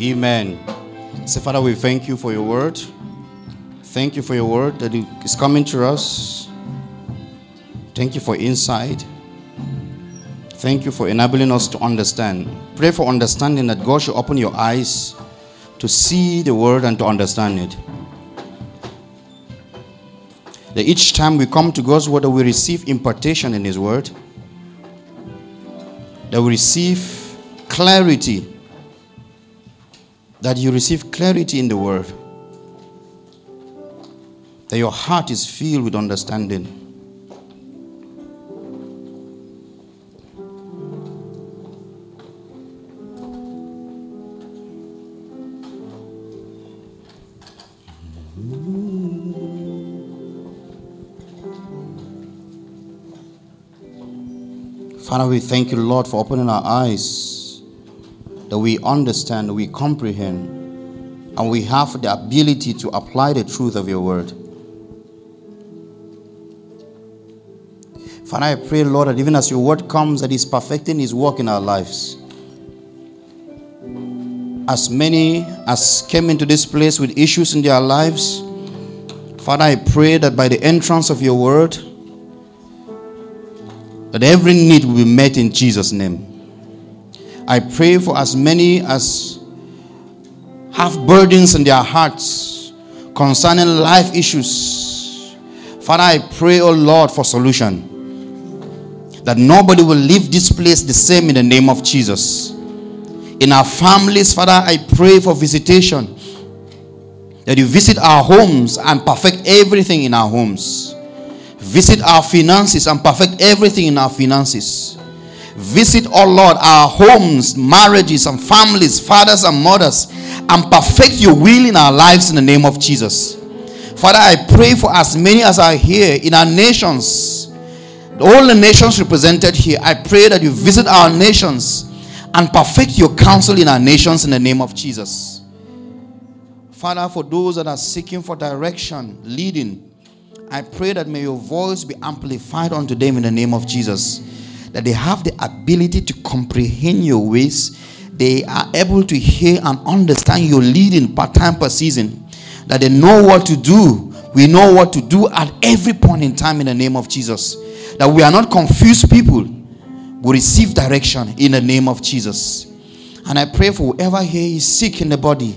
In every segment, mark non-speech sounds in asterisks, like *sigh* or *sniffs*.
Amen. So, Father, we thank you for your word. Thank you for your word that is coming to us. Thank you for insight. Thank you for enabling us to understand. Pray for understanding that God should open your eyes to see the word and to understand it. That each time we come to God's word, that we receive impartation in His word, that we receive clarity that you receive clarity in the word, that your heart is filled with understanding. Father, we thank you, Lord, for opening our eyes that we understand, we comprehend, and we have the ability to apply the truth of your word. Father, I pray, Lord, that even as your word comes, that is perfecting his work in our lives. As many as came into this place with issues in their lives, Father, I pray that by the entrance of your word, that every need will be met in Jesus' name. I pray for as many as have burdens in their hearts concerning life issues. Father, I pray, oh Lord, for solution. That nobody will leave this place the same in the name of Jesus. In our families, Father, I pray for visitation. That you visit our homes and perfect everything in our homes. Visit our finances and perfect everything in our finances. Visit, oh Lord, our homes, marriages, and families, fathers and mothers, and perfect your will in our lives in the name of Jesus. Father, I pray for as many as are here in our nations, all the nations represented here. I pray that you visit our nations and perfect your counsel in our nations in the name of Jesus. Father, for those that are seeking for direction, leading, I pray that may your voice be amplified unto them in the name of Jesus that they have the ability to comprehend your ways. They are able to hear and understand your leading part time per season. That they know what to do. We know what to do at every point in time in the name of Jesus. That we are not confused people. We receive direction in the name of Jesus. And I pray for whoever here is sick in the body.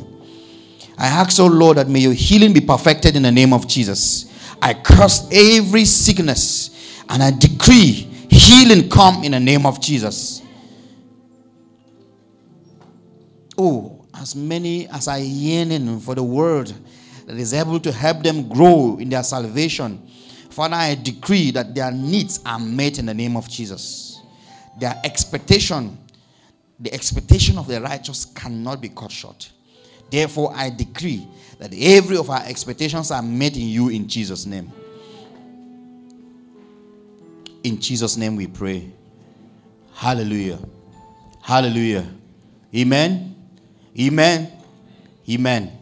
I ask, oh Lord, that may your healing be perfected in the name of Jesus. I curse every sickness and I decree Healing come in the name of Jesus. Oh, as many as are yearning for the word that is able to help them grow in their salvation, Father, I decree that their needs are met in the name of Jesus. Their expectation, the expectation of the righteous cannot be cut short. Therefore, I decree that every of our expectations are met in you in Jesus' name. In Jesus' name we pray. Hallelujah. Hallelujah. Amen. Amen. Amen.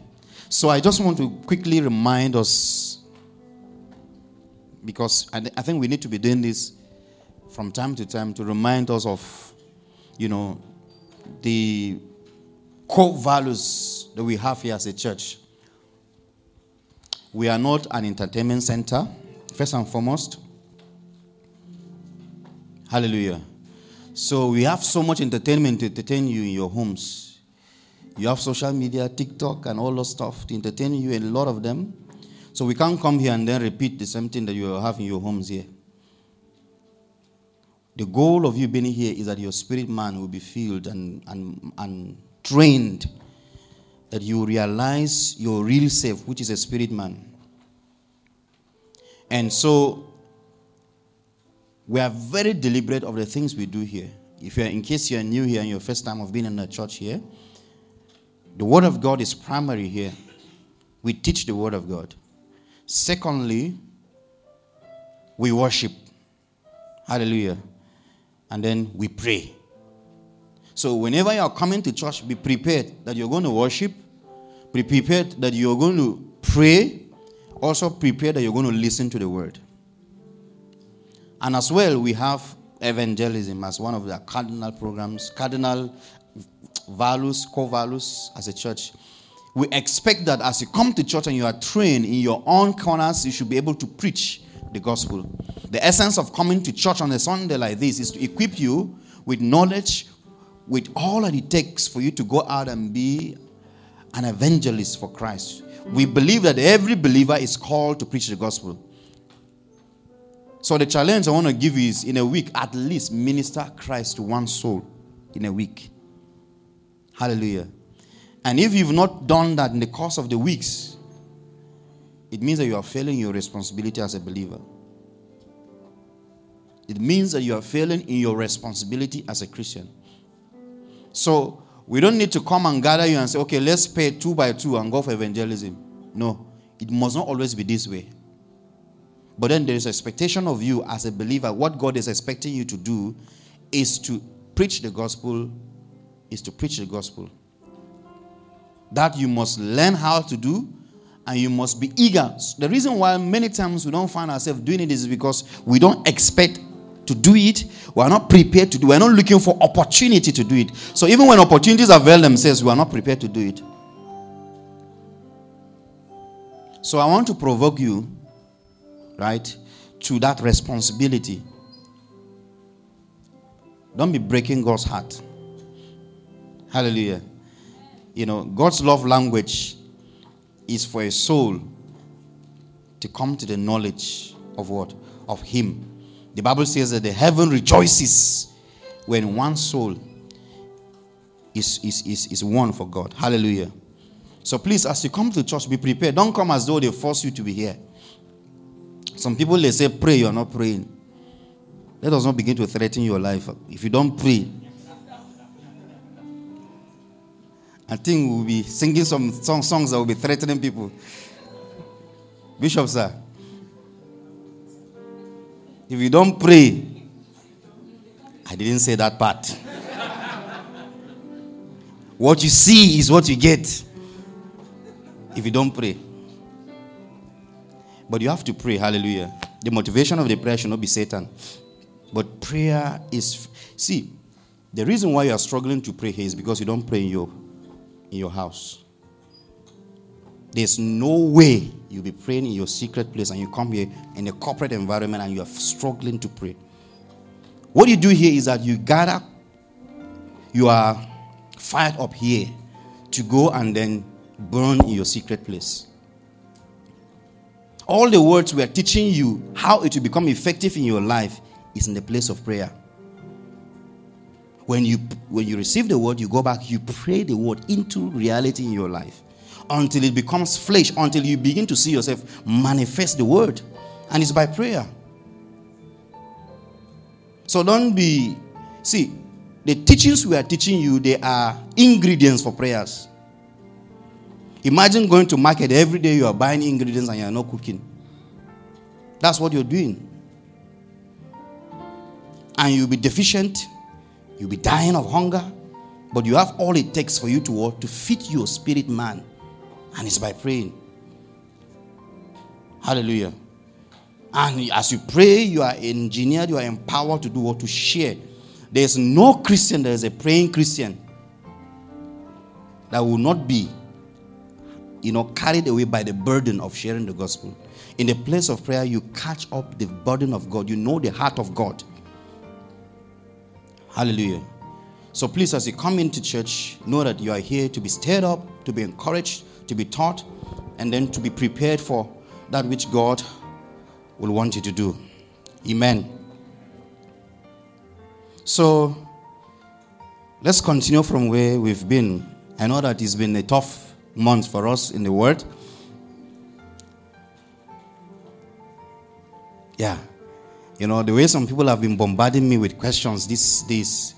So I just want to quickly remind us because I, I think we need to be doing this from time to time to remind us of, you know, the core values that we have here as a church. We are not an entertainment center, first and foremost. Hallelujah. So we have so much entertainment to entertain you in your homes. You have social media, TikTok, and all those stuff to entertain you, and a lot of them. So we can't come here and then repeat the same thing that you have in your homes here. The goal of you being here is that your spirit man will be filled and, and, and trained, that you realize your real self, which is a spirit man. And so we are very deliberate of the things we do here. If you're in case you're new here and your first time of being in a church here, the word of God is primary here. We teach the word of God. Secondly, we worship. Hallelujah. And then we pray. So whenever you are coming to church, be prepared that you're going to worship. Be prepared that you're going to pray. Also prepare that you're going to listen to the word. And as well, we have evangelism as one of the cardinal programs, cardinal values, core values as a church. We expect that as you come to church and you are trained in your own corners, you should be able to preach the gospel. The essence of coming to church on a Sunday like this is to equip you with knowledge, with all that it takes for you to go out and be an evangelist for Christ. We believe that every believer is called to preach the gospel. So the challenge I want to give you is in a week, at least minister Christ to one soul in a week. Hallelujah. And if you've not done that in the course of the weeks, it means that you are failing your responsibility as a believer. It means that you are failing in your responsibility as a Christian. So we don't need to come and gather you and say, okay, let's pay two by two and go for evangelism. No, it must not always be this way. But then there is expectation of you as a believer. What God is expecting you to do is to preach the gospel, is to preach the gospel. That you must learn how to do and you must be eager. The reason why many times we don't find ourselves doing it is because we don't expect to do it. We are not prepared to do. It, We are not looking for opportunity to do it. So even when opportunities avail themselves, we are not prepared to do it. So I want to provoke you right, to that responsibility. Don't be breaking God's heart. Hallelujah. You know, God's love language is for a soul to come to the knowledge of what? Of Him. The Bible says that the heaven rejoices when one soul is, is, is, is won for God. Hallelujah. So please, as you come to church, be prepared. Don't come as though they force you to be here. Some people they say pray, you are not praying. That does not begin to threaten your life. If you don't pray, I think we'll be singing some song, songs that will be threatening people. Bishop, sir. If you don't pray, I didn't say that part. what you see is what you get if you don't pray. But you have to pray. Hallelujah. The motivation of the prayer should not be Satan. But prayer is see, the reason why you are struggling to pray here is because you don't pray in your in your house. There's no way you'll be praying in your secret place and you come here in a corporate environment and you are struggling to pray. What you do here is that you gather, you are fired up here to go and then burn in your secret place. All the words we are teaching you how it will become effective in your life is in the place of prayer. When you when you receive the word, you go back, you pray the word into reality in your life until it becomes flesh, until you begin to see yourself manifest the word. And it's by prayer. So don't be see the teachings we are teaching you, they are ingredients for prayers. Imagine going to market every day you are buying ingredients and you are not cooking. That's what you're doing. And you'll be deficient, you'll be dying of hunger, but you have all it takes for you to work to fit your spirit man. And it's by praying. Hallelujah. And as you pray, you are engineered, you are empowered to do what? To share. There's no Christian there is a praying Christian that will not be you know, carried away by the burden of sharing the gospel. In the place of prayer, you catch up the burden of God. You know the heart of God. Hallelujah. So please, as you come into church, know that you are here to be stirred up, to be encouraged, to be taught, and then to be prepared for that which God will want you to do. Amen. So let's continue from where we've been. I know that it's been a tough month for us in the world. Yeah. You know, the way some people have been bombarding me with questions this, this,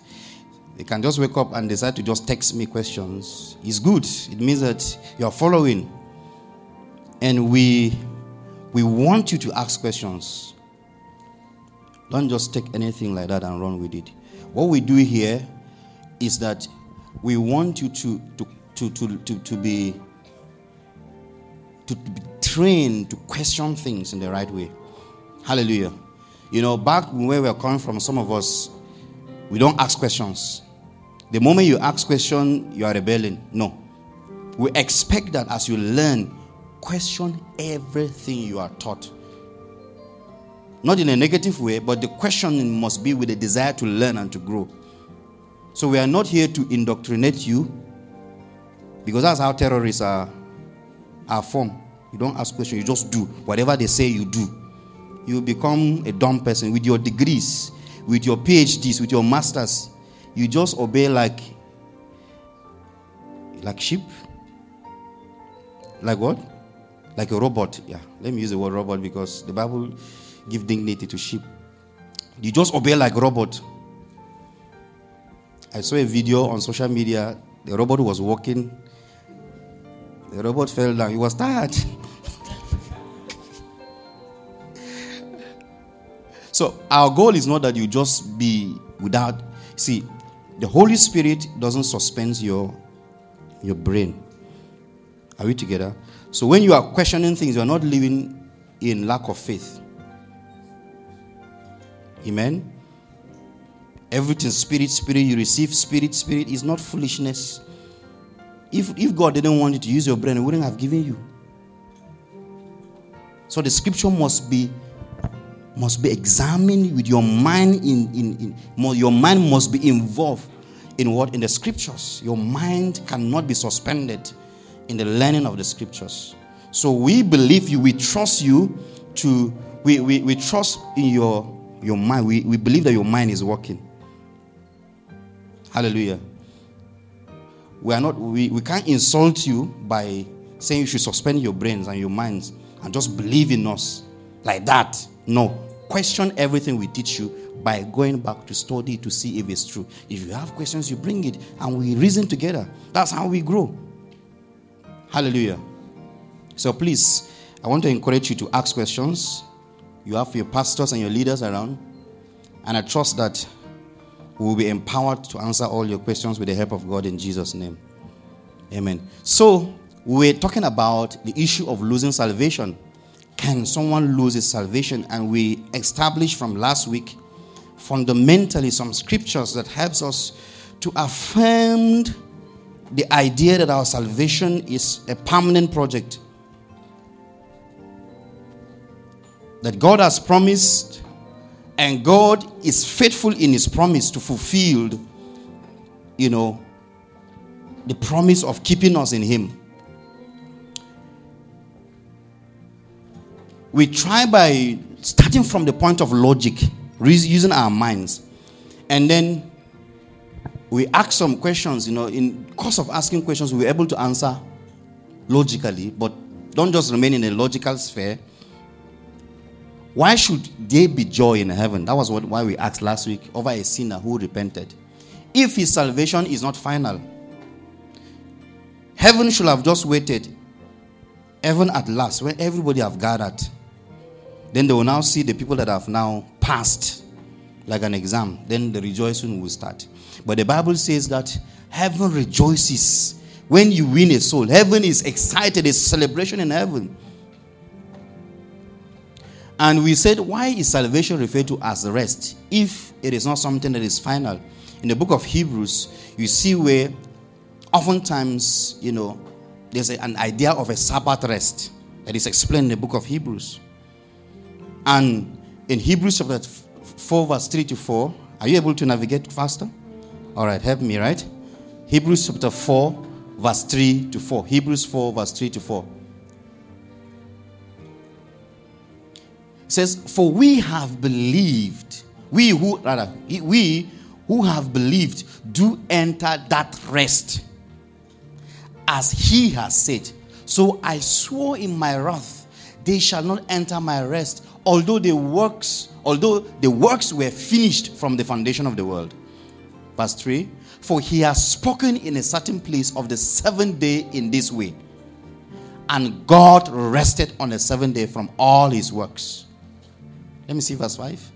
they can just wake up and decide to just text me questions. It's good. It means that you're following. And we we want you to ask questions. Don't just take anything like that and run with it. What we do here is that we want you to, to to, to, to, to be to be trained to question things in the right way. Hallelujah. You know, back where we're coming from, some of us, we don't ask questions. The moment you ask question, you are rebelling. No. We expect that as you learn, question everything you are taught. Not in a negative way, but the questioning must be with a desire to learn and to grow. So we are not here to indoctrinate you because that's how terrorists are, are formed. You don't ask questions, you just do. Whatever they say, you do. You become a dumb person with your degrees, with your PhDs, with your masters. You just obey like like sheep. Like what? Like a robot. Yeah. Let me use the word robot because the Bible gives dignity to sheep. You just obey like robot. I saw a video on social media. The robot was walking. The robot fell down. He was tired. so our goal is not that you just be without. See, the Holy Spirit doesn't suspend your your brain. Are we together? So when you are questioning things, you are not living in lack of faith. Amen. Everything spirit, spirit, you receive spirit, spirit is not foolishness. If, if God didn't want you to use your brain, He wouldn't have given you. So the scripture must be must be examined with your mind in, in, in your mind must be involved in what in the scriptures. Your mind cannot be suspended in the learning of the scriptures. So we believe you, we trust you to we, we, we trust in your your mind. We, we believe that your mind is working. Hallelujah. We are not we, we can't insult you by saying you should suspend your brains and your minds and just believe in us like that. No. Question everything we teach you by going back to study to see if it's true. If you have questions, you bring it and we reason together. That's how we grow. Hallelujah. So please, I want to encourage you to ask questions. You have your pastors and your leaders around. And I trust that we will be empowered to answer all your questions with the help of God in Jesus' name. Amen. So, we're talking about the issue of losing salvation. Can someone lose his salvation? And we established from last week fundamentally some scriptures that helps us to affirm the idea that our salvation is a permanent project. That God has promised and God is faithful in his promise to fulfill, you know, the promise of keeping us in him. We try by starting from the point of logic, using our minds, and then we ask some questions. You know, in course of asking questions, we're able to answer logically, but don't just remain in a logical sphere why should there be joy in heaven? That was what, why we asked last week over a sinner who repented. If his salvation is not final, heaven should have just waited. Heaven at last, when everybody have gathered, then they will now see the people that have now passed like an exam. Then the rejoicing will start. But the Bible says that heaven rejoices when you win a soul. Heaven is excited, it's celebration in heaven. And we said, why is salvation referred to as rest if it is not something that is final? In the book of Hebrews, you see where oftentimes, you know, there's an idea of a Sabbath rest that is explained in the book of Hebrews. And in Hebrews chapter 4, verse 3 to 4, are you able to navigate faster? All right, help me, right? Hebrews chapter 4, verse 3 to 4. Hebrews 4, verse 3 to 4. Says, For we have believed, we who rather, we who have believed do enter that rest as he has said. So I swore in my wrath, they shall not enter my rest, although the works, although the works were finished from the foundation of the world. Verse 3 For he has spoken in a certain place of the seventh day in this way. And God rested on the seventh day from all his works. Let me see verse 5.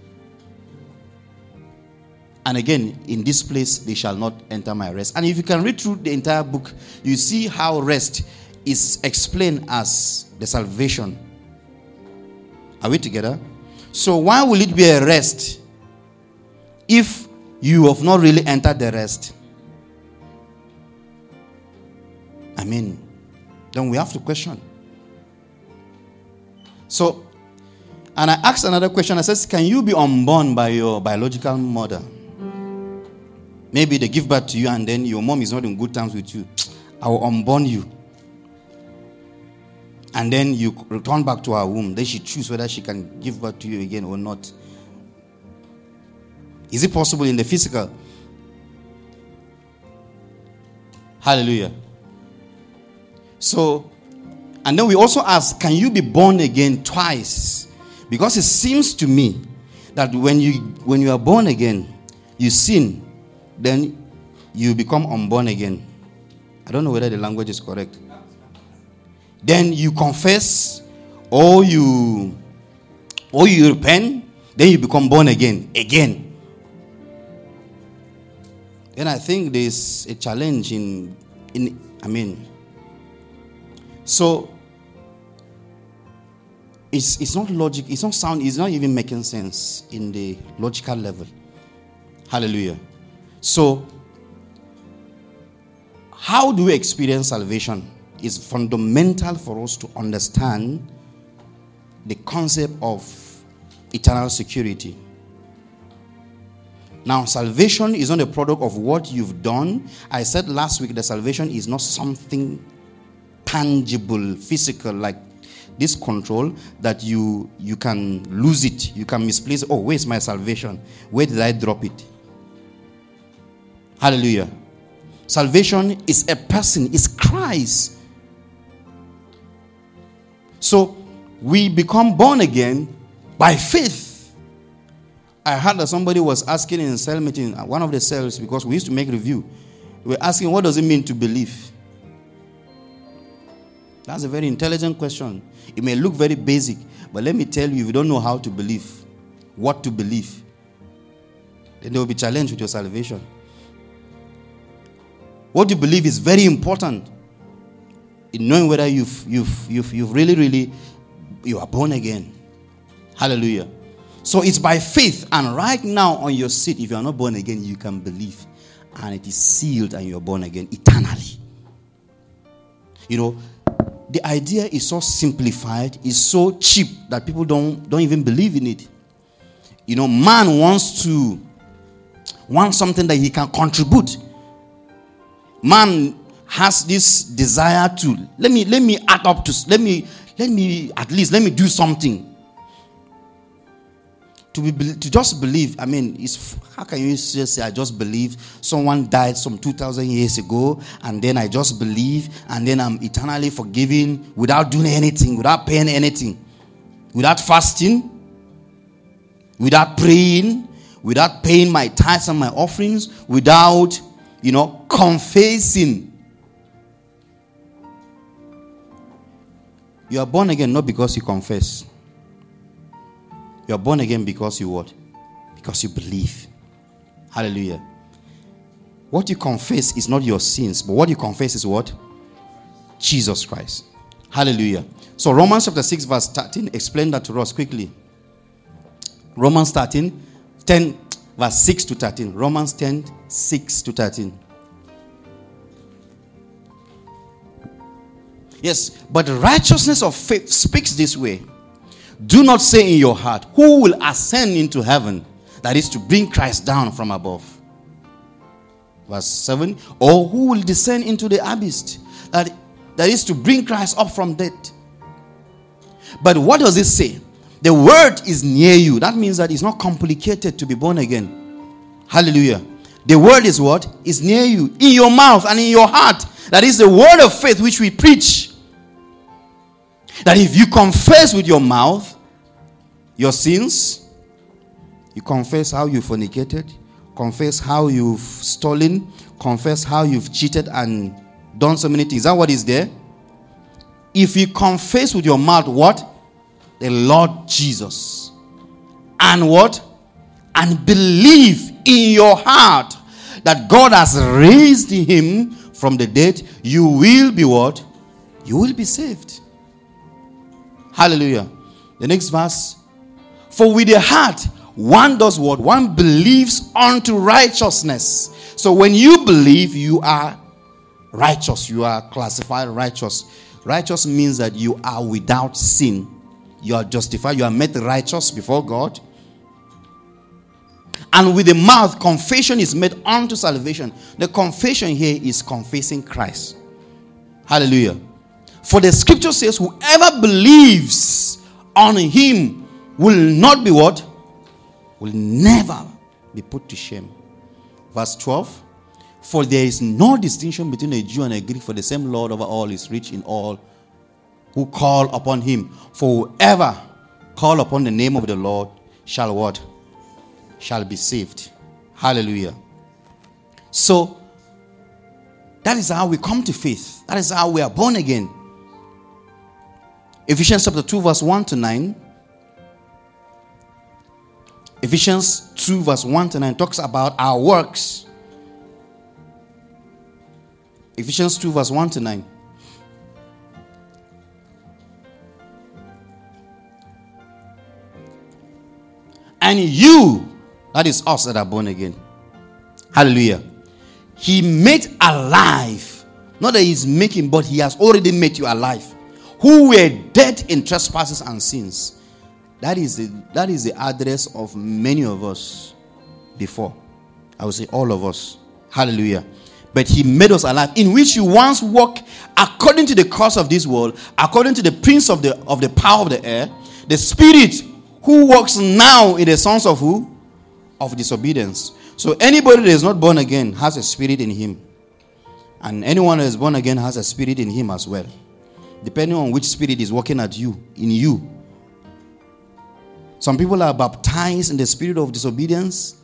And again, in this place they shall not enter my rest. And if you can read through the entire book, you see how rest is explained as the salvation. Are we together? So, why will it be a rest if you have not really entered the rest? I mean, then we have to question. So, and I asked another question. I says, Can you be unborn by your biological mother? Maybe they give birth to you and then your mom is not in good terms with you. I will unborn you. And then you return back to her womb. Then she choose whether she can give birth to you again or not. Is it possible in the physical? Hallelujah. So, and then we also ask, can you be born again twice? Because it seems to me that when you when you are born again, you sin, then you become unborn again. I don't know whether the language is correct. Then you confess, or you or you repent, then you become born again. Again. Then I think there's a challenge in in I mean so it's, it's not logic, it's not sound, it's not even making sense in the logical level. Hallelujah. So, how do we experience salvation? Is fundamental for us to understand the concept of eternal security. Now, salvation is not a product of what you've done. I said last week that salvation is not something tangible, physical, like this control that you you can lose it, you can misplace. Oh, where's my salvation? Where did I drop it? Hallelujah. Salvation is a person, is Christ. So we become born again by faith. I heard that somebody was asking in a cell meeting, uh, one of the cells, because we used to make review. We were asking, what does it mean to believe? That's a very intelligent question. It may look very basic, but let me tell you, if you don't know how to believe, what to believe, then there will be challenge with your salvation. What you believe is very important in knowing whether you've, you've, you've, you've really, really, you are born again. Hallelujah. So it's by faith, and right now on your seat, if you are not born again, you can believe, and it is sealed, and you are born again eternally. You know, the idea is so simplified, is so cheap that people don't, don't even believe in it. You know, man wants to want something that he can contribute. Man has this desire to let me let me add up to let me let me at least let me do something to be to just believe i mean it's how can you just say i just believe someone died some 2000 years ago and then i just believe and then i'm eternally forgiven without doing anything without paying anything without fasting without praying without paying my tithes and my offerings without you know confessing. You are born again not because you confess you are born again because you what? Because you believe. Hallelujah. What you confess is not your sins, but what you confess is what? Jesus Christ. Hallelujah. So Romans chapter 6, verse 13, explain that to us quickly. Romans 13, 10, verse 6 to 13. Romans 10, 6 to 13. Yes, but the righteousness of faith speaks this way. Do not say in your heart, Who will ascend into heaven? That is to bring Christ down from above. Verse 7 Or who will descend into the abyss? That, that is to bring Christ up from death. But what does it say? The word is near you. That means that it's not complicated to be born again. Hallelujah. The word is what? Is near you, in your mouth and in your heart. That is the word of faith which we preach. That if you confess with your mouth your sins, you confess how you fornicated, confess how you've stolen, confess how you've cheated and done so many things. Is that what is there? If you confess with your mouth what? The Lord Jesus. And what? And believe in your heart that God has raised him from the dead, you will be what? You will be saved. Hallelujah. The next verse. For with the heart, one does what? One believes unto righteousness. So when you believe, you are righteous. You are classified righteous. Righteous means that you are without sin. You are justified. You are made righteous before God. And with the mouth, confession is made unto salvation. The confession here is confessing Christ. Hallelujah. For the scripture says, Whoever believes on him will not be what? Will never be put to shame. Verse 12 For there is no distinction between a Jew and a Greek, for the same Lord over all is rich in all who call upon him. For whoever call upon the name of the Lord shall what? Shall be saved. Hallelujah. So that is how we come to faith. That is how we are born again. Ephesians chapter 2, verse 1 to 9. Ephesians 2, verse 1 to 9 talks about our works. Ephesians 2, verse 1 to 9. And you, that is us that are born again. Hallelujah. He made alive. Not that he's making, but he has already made you alive. Who were dead in trespasses and sins. That is the, that is the address of many of us before. I would say all of us. Hallelujah. But he made us alive, in which you once walked according to the course of this world, according to the prince of the of the power of the air, the spirit who works now in the sons of who? Of disobedience. So anybody that is not born again has a spirit in him. And anyone that is born again has a spirit in him as well. Depending on which spirit is working at you, in you. Some people are baptized in the spirit of disobedience.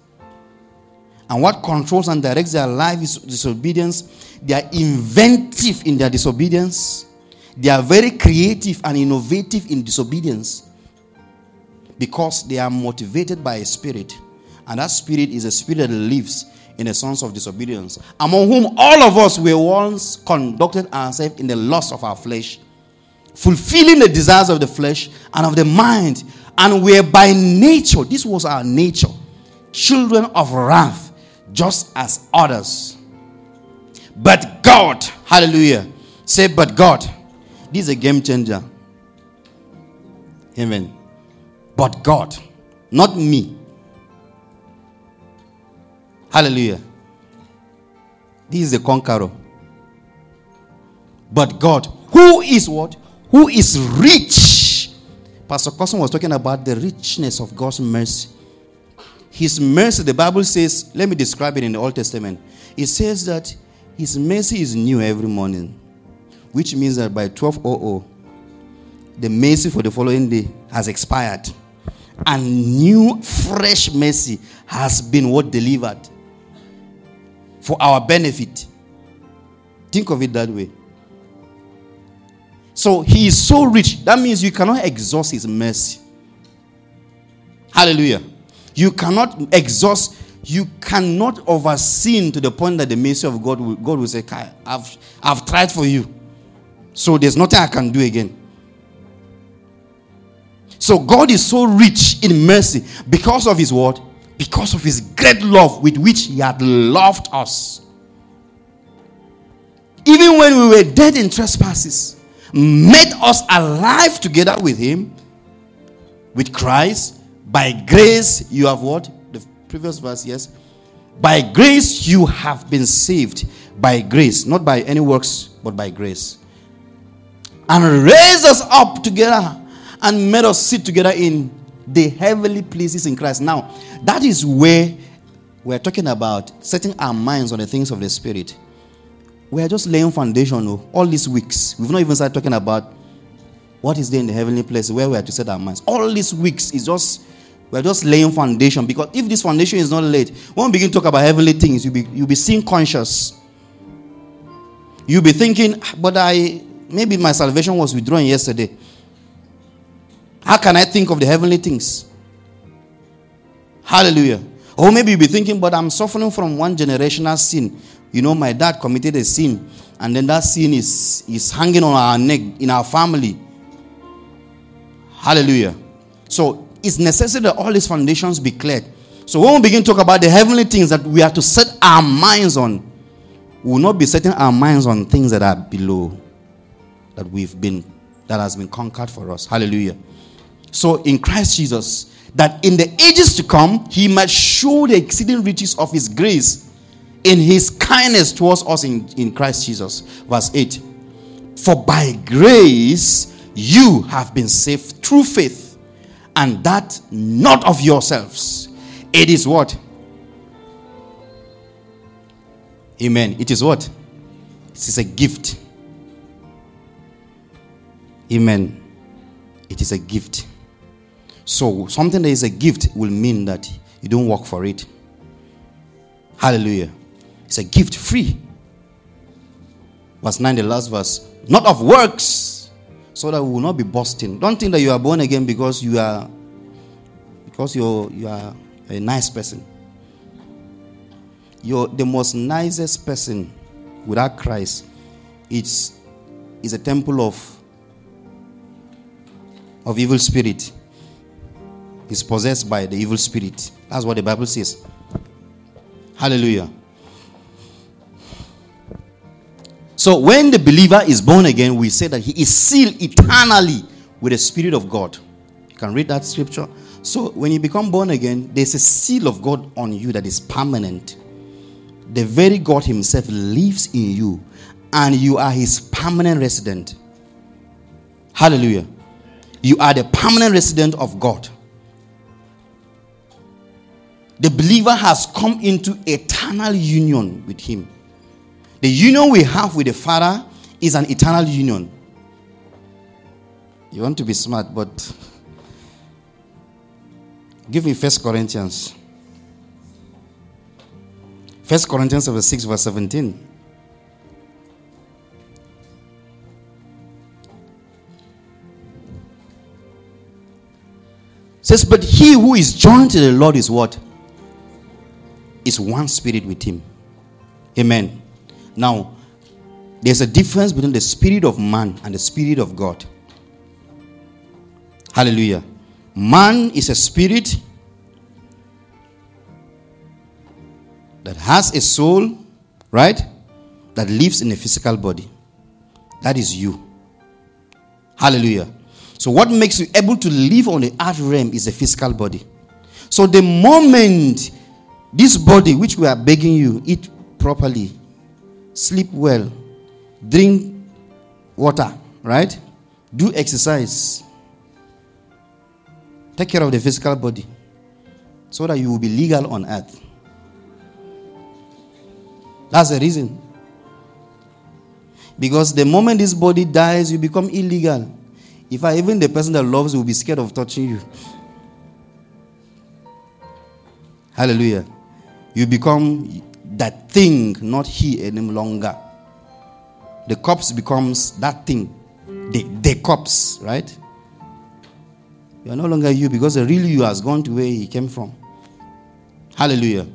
And what controls and directs their life is disobedience. They are inventive in their disobedience. They are very creative and innovative in disobedience because they are motivated by a spirit. And that spirit is a spirit that lives in the sons of disobedience, among whom all of us were once conducted ourselves in the lust of our flesh, fulfilling the desires of the flesh and of the mind, and were by nature, this was our nature, children of wrath, just as others. But God, hallelujah, say, but God, this is a game changer. Amen. But God, not me. Hallelujah. This is the conqueror. But God, who is what? Who is rich. Pastor Cousin was talking about the richness of God's mercy. His mercy, the Bible says, let me describe it in the Old Testament. It says that His mercy is new every morning, which means that by 1200, the mercy for the following day has expired and new fresh mercy has been what delivered for our benefit think of it that way so he is so rich. That means you cannot exhaust his mercy. Hallelujah. You cannot exhaust you cannot oversee to the point that the mercy of god will, god will say i've i've tried for you. So there's nothing i can do again. So God is so rich in mercy because of his word, because of his great love with which he had loved us. Even when we were dead in trespasses, made us alive together with him, with Christ. By grace, you have what? The previous verse, yes. By grace, you have been saved. By grace, not by any works, but by grace. And raised us up together and made us sit together in the heavenly places in Christ. Now, that is where we're talking about setting our minds on the things of the Spirit. We are just laying foundation oh, all these weeks. We've not even started talking about what is there in the heavenly place where we are to set our minds. All these weeks is just we're just laying foundation because if this foundation is not laid, when we begin to talk about heavenly things, you'll be you'll be seeing conscious. You'll be thinking, ah, but I maybe my salvation was withdrawn yesterday. How can I think of the heavenly things? Hallelujah. Or maybe you'll be thinking, but I'm suffering from one generational sin. You know, my dad committed a sin, and then that sin is, is hanging on our neck in our family. Hallelujah. So it's necessary that all these foundations be cleared. So when we begin to talk about the heavenly things that we are to set our minds on, we will not be setting our minds on things that are below, that we've been, that has been conquered for us. Hallelujah. So in Christ Jesus, that in the ages to come, he might show the exceeding riches of his grace in his kindness towards us in, in Christ Jesus. Verse 8. For by grace you have been saved through faith, and that not of yourselves. It is what? Amen. It is what? It is a gift. Amen. It is a gift. So, something that is a gift will mean that you don't work for it. Hallelujah. It's a gift free. Verse 9, the last verse. Not of works, so that we will not be boasting. Don't think that you are born again because you are because you're you are a nice person. You're the most nicest person without Christ. It's is a temple of of evil spirit. Is possessed by the evil spirit. That's what the Bible says. Hallelujah. So when the believer is born again, we say that he is sealed eternally with the Spirit of God. You can read that scripture. So when you become born again, there's a seal of God on you that is permanent. The very God Himself lives in you, and you are His permanent resident. Hallelujah. You are the permanent resident of God. The believer has come into eternal union with Him. The union we have with the Father is an eternal union. You want to be smart, but give me First Corinthians. First Corinthians chapter 6, verse 17. says, But he who is joined to the Lord is what? Is one spirit with him. Amen. Now, there's a difference between the spirit of man and the spirit of God. Hallelujah. Man is a spirit that has a soul, right? That lives in a physical body. That is you. Hallelujah. So, what makes you able to live on the earth realm is a physical body. So, the moment this body, which we are begging you, eat properly, sleep well, drink water, right? Do exercise. Take care of the physical body so that you will be legal on earth. That's the reason. Because the moment this body dies, you become illegal. If I even the person that loves you will be scared of touching you. Hallelujah. You become that thing, not he any longer. The corpse becomes that thing, the, the corpse, right? You are no longer you because the real you has gone to where he came from. Hallelujah.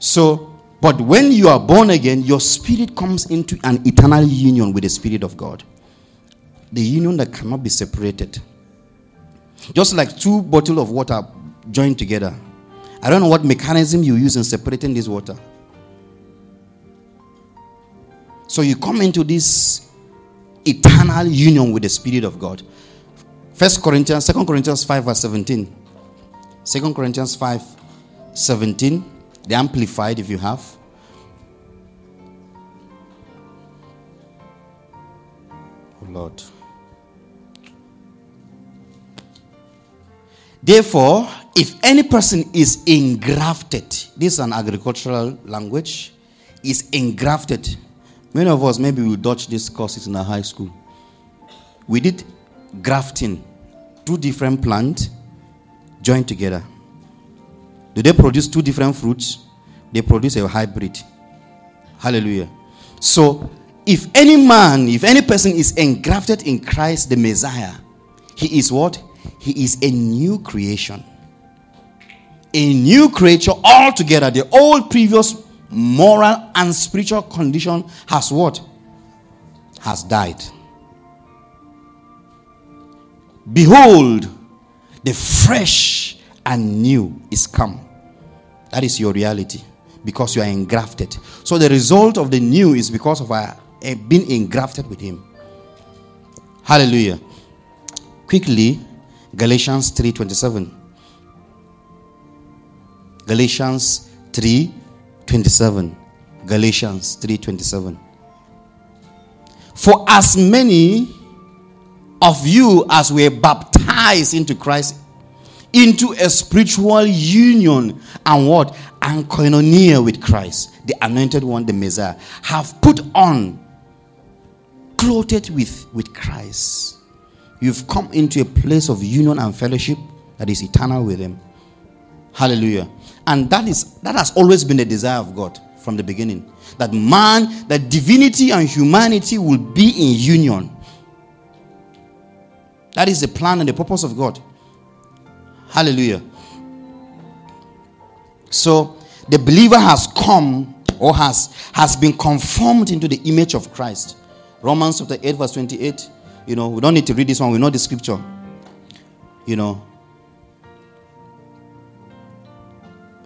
So, but when you are born again, your spirit comes into an eternal union with the Spirit of God. The union that cannot be separated. Just like two bottles of water joined together. I don't know what mechanism you use in separating this water. So you come into this eternal union with the Spirit of God. First Corinthians, Second Corinthians 5, verse 17. Second Corinthians 5, 17. The Amplified, if you have. Oh Lord. Therefore, if any person is engrafted, this is an agricultural language, is engrafted Many of us, maybe we dodge these courses in our high school. We did grafting, two different plants joined together. Do they produce two different fruits? They produce a hybrid. Hallelujah. So, if any man, if any person is engrafted in Christ the Messiah, he is what? He is a new creation. A new creature altogether. The old previous moral and spiritual condition has what? Has died. Behold, the fresh and new is come. That is your reality. because you are engrafted. So the result of the new is because of our uh, being engrafted with Him. Hallelujah. Quickly, Galatians 3:27. Galatians 3:27. Galatians 3:27. For as many of you as were baptized into Christ into a spiritual union and what? And koinonia with Christ, the anointed one, the Messiah, have put on, clothed with, with Christ. You've come into a place of union and fellowship that is eternal with Him. Hallelujah. And that is that has always been the desire of God from the beginning. That man, that divinity and humanity will be in union. That is the plan and the purpose of God. Hallelujah. So the believer has come or has has been conformed into the image of Christ. Romans chapter 8, verse 28. You know, we don't need to read this one, we know the scripture. You know.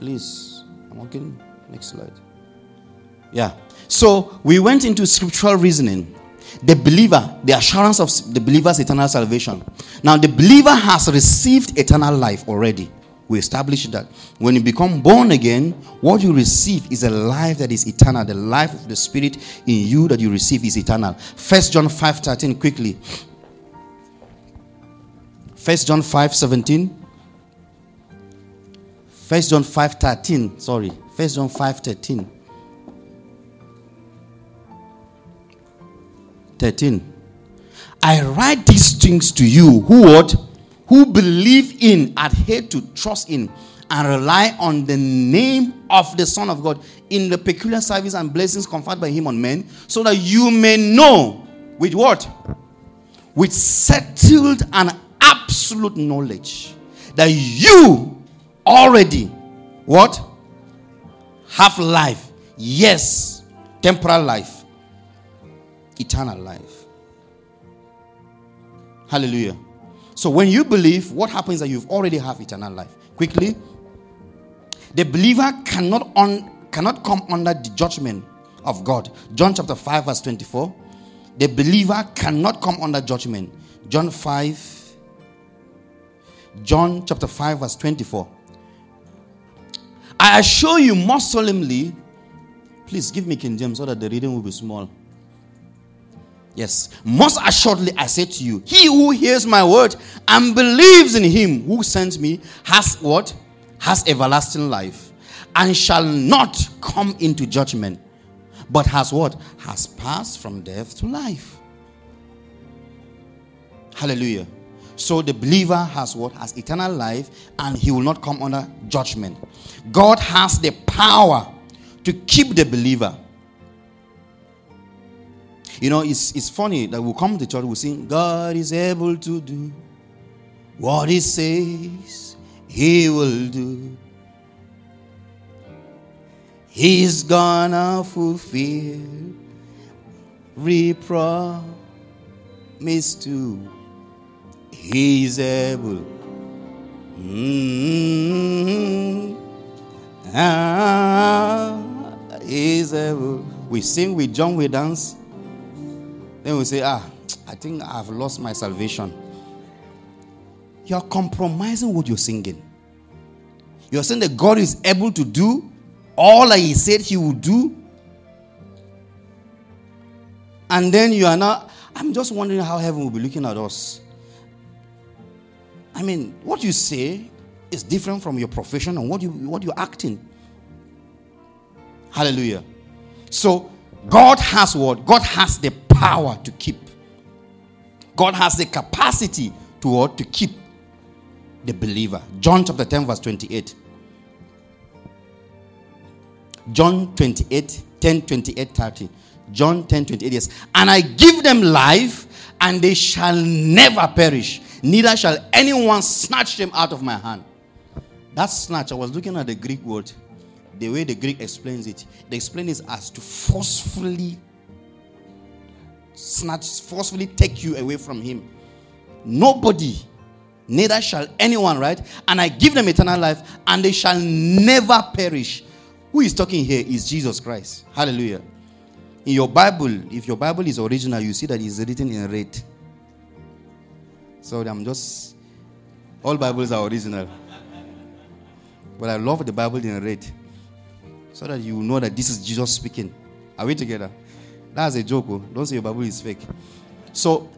Please, I'm working. Next slide. Yeah. So we went into scriptural reasoning the believer, the assurance of the believer's eternal salvation. Now, the believer has received eternal life already. We established that. When you become born again, what you receive is a life that is eternal. The life of the Spirit in you that you receive is eternal. First John 5 13, quickly. First John 5 17. First John 5 13. Sorry. First John 5 13. 13. I write these things to you who what? Who believe in, adhere to, trust in, and rely on the name of the Son of God in the peculiar service and blessings conferred by Him on men, so that you may know with what? With settled and absolute knowledge that you already what? Have life. Yes, temporal life eternal life. Hallelujah. So when you believe, what happens that you've already have eternal life. Quickly, the believer cannot on cannot come under the judgment of God. John chapter 5 verse 24. The believer cannot come under judgment. John 5 John chapter 5 verse 24. I assure you most solemnly, please give me King James so that the reading will be small. Yes. Most assuredly, I say to you, he who hears my word and believes in him who sent me has what? Has everlasting life and shall not come into judgment, but has what? Has passed from death to life. Hallelujah. So the believer has what? Has eternal life and he will not come under judgment. God has the power to keep the believer you know, it's, it's funny that we come to church, we sing, God is able to do what He says He will do. He's gonna fulfill every promise to. He's able. Mm-hmm. Ah, he's able. We sing, we jump, we dance. Then we say, ah, I think I've lost my salvation. You're compromising what you're singing. You're saying that God is able to do all that He said He would do. And then you are not. I'm just wondering how heaven will be looking at us. I mean, what you say is different from your profession and what you what you're acting. Hallelujah. So God has what? God has the power to keep. God has the capacity to what? To keep the believer. John chapter 10, verse 28. John 28, 10, 28, 30. John 10, 28 yes. And I give them life, and they shall never perish, neither shall anyone snatch them out of my hand. That snatch, I was looking at the Greek word the way the Greek explains it, they explain it as to forcefully snatch, forcefully take you away from Him. Nobody, neither shall anyone, right? And I give them eternal life, and they shall never perish. Who is talking here is Jesus Christ. Hallelujah. In your Bible, if your Bible is original, you see that it's written in red. So I'm just, all Bibles are original. But I love the Bible in red. So that you know that this is Jesus speaking. Are we together? That's a joke. Oh. Don't say your Bible is fake. So,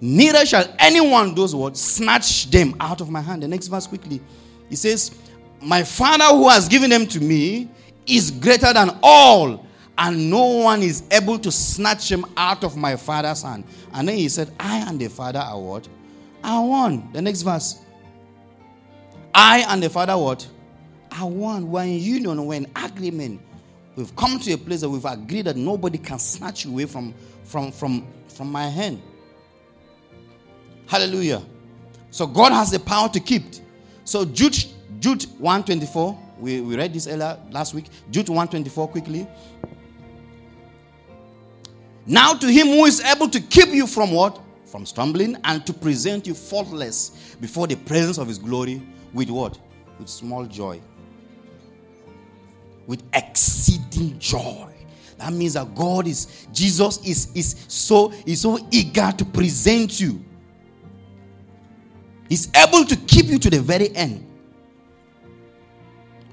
neither shall anyone, those words, snatch them out of my hand. The next verse quickly. He says, My Father who has given them to me is greater than all, and no one is able to snatch them out of my Father's hand. And then he said, I and the Father are what? Are one. The next verse. I and the Father what? Are one. We're in union, we're in agreement. We've come to a place that we've agreed that nobody can snatch you away from, from, from, from my hand. Hallelujah. So God has the power to keep. So Jude, Jude 124, we, we read this earlier last week. Jude 124 quickly. Now to him who is able to keep you from what? From stumbling and to present you faultless before the presence of his glory with what? With small joy with exceeding joy. That means that God is, Jesus is, is so is so eager to present you. He's able to keep you to the very end.